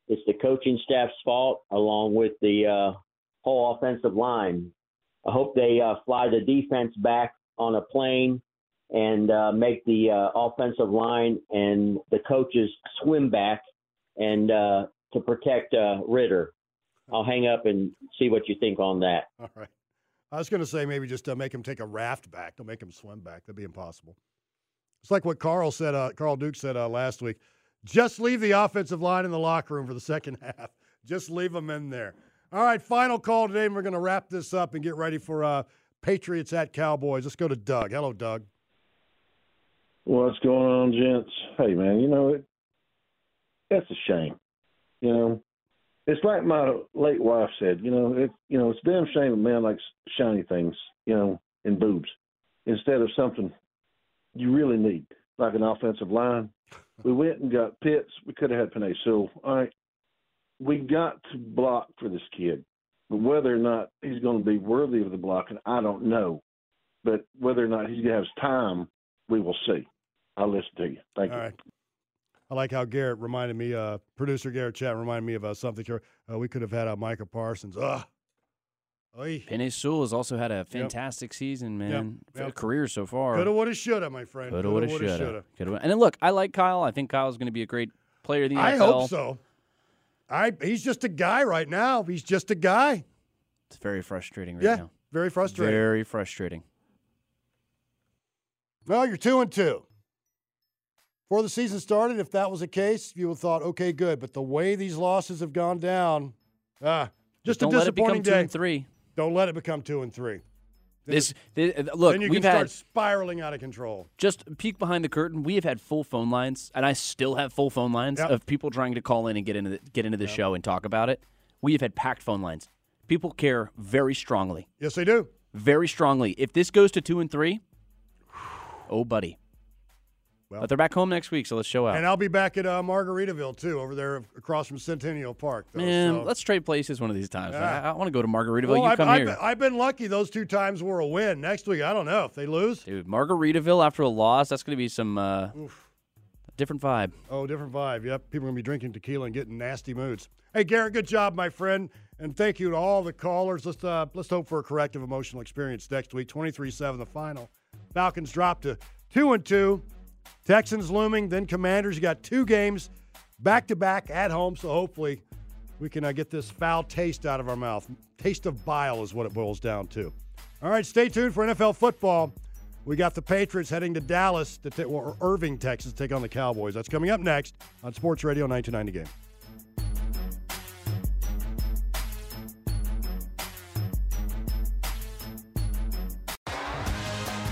it's the coaching staff's fault, along with the uh, whole offensive line. I hope they uh, fly the defense back on a plane and uh, make the uh, offensive line and the coaches swim back and uh, to protect uh, Ridder. I'll hang up and see what you think on that. All right. I was going to say maybe just uh, make him take a raft back. Don't make him swim back. That'd be impossible. It's like what Carl said. Uh, Carl Duke said uh, last week. Just leave the offensive line in the locker room for the second half. Just leave them in there. All right, final call today, and we're going to wrap this up and get ready for uh, Patriots at Cowboys. Let's go to Doug. Hello, Doug. What's going on, gents? Hey, man, you know, it, that's a shame. You know, it's like my late wife said, you know, it, you know, it's damn shame a man likes shiny things, you know, and boobs instead of something you really need, like an offensive line. We went and got Pitts. We could have had Penei Sewell. All right, we got to block for this kid, but whether or not he's going to be worthy of the blocking, I don't know. But whether or not he's going he has time, we will see. I'll listen to you. Thank All you. right. I like how Garrett reminded me, uh, producer Garrett Chat reminded me of uh, something here. Uh, we could have had uh, Micah Parsons. Ugh. Oy. Penei Sewell has also had a fantastic season, man. Yep. For Career so far. Coulda, woulda, shoulda, my friend. Coulda, woulda, woulda, shoulda. Coulda. And then look, I like Kyle. I think Kyle's going to be a great player of the NFL. I hope so. I he's just a guy right now. He's just a guy. It's very frustrating right yeah, now. very frustrating. Very frustrating. Well, you're two and two. Before the season started, if that was the case, you would have thought, okay, good. But the way these losses have gone down, ah, just Don't a let it become disappointing two and three. Don't let it become two and three. Then This, this uh, look, then you we've can start had spiraling out of control. just peek behind the curtain. We have had full phone lines, and I still have full phone lines Yep. of people trying to call in and get into the, get into the show and talk about it. We have had packed phone lines. People care very strongly. Yes, they do. Very strongly. If this goes to two and three, oh, buddy. Well- but they're back home next week, so let's show out. And I'll be back at uh, Margaritaville too, over there across from Centennial Park. Though, Man, so. let's trade places one of these times. Yeah. I, I want to go to Margaritaville. Well, you I've, come I've, here. I've been lucky. Those two times were a win. Next week, I don't know if they lose. Dude, Margaritaville after a loss, that's going to be some uh, different vibe. Oh, different vibe. Yep, people are gonna be drinking tequila and getting nasty moods. Hey, Garrett, good job, my friend, and thank you to all the callers. Let's uh, let's hope for a corrective emotional experience next week. 23-7 the final. Falcons drop to two and two. Texans looming, then Commanders. You got two games back to back at home, so hopefully we can uh, get this foul taste out of our mouth. Taste of bile is what it boils down to. All right, stay tuned for NFL football. We got the Patriots heading to Dallas, to ta- or Irving, Texas, to take on the Cowboys. That's coming up next on Sports Radio 929 The Game.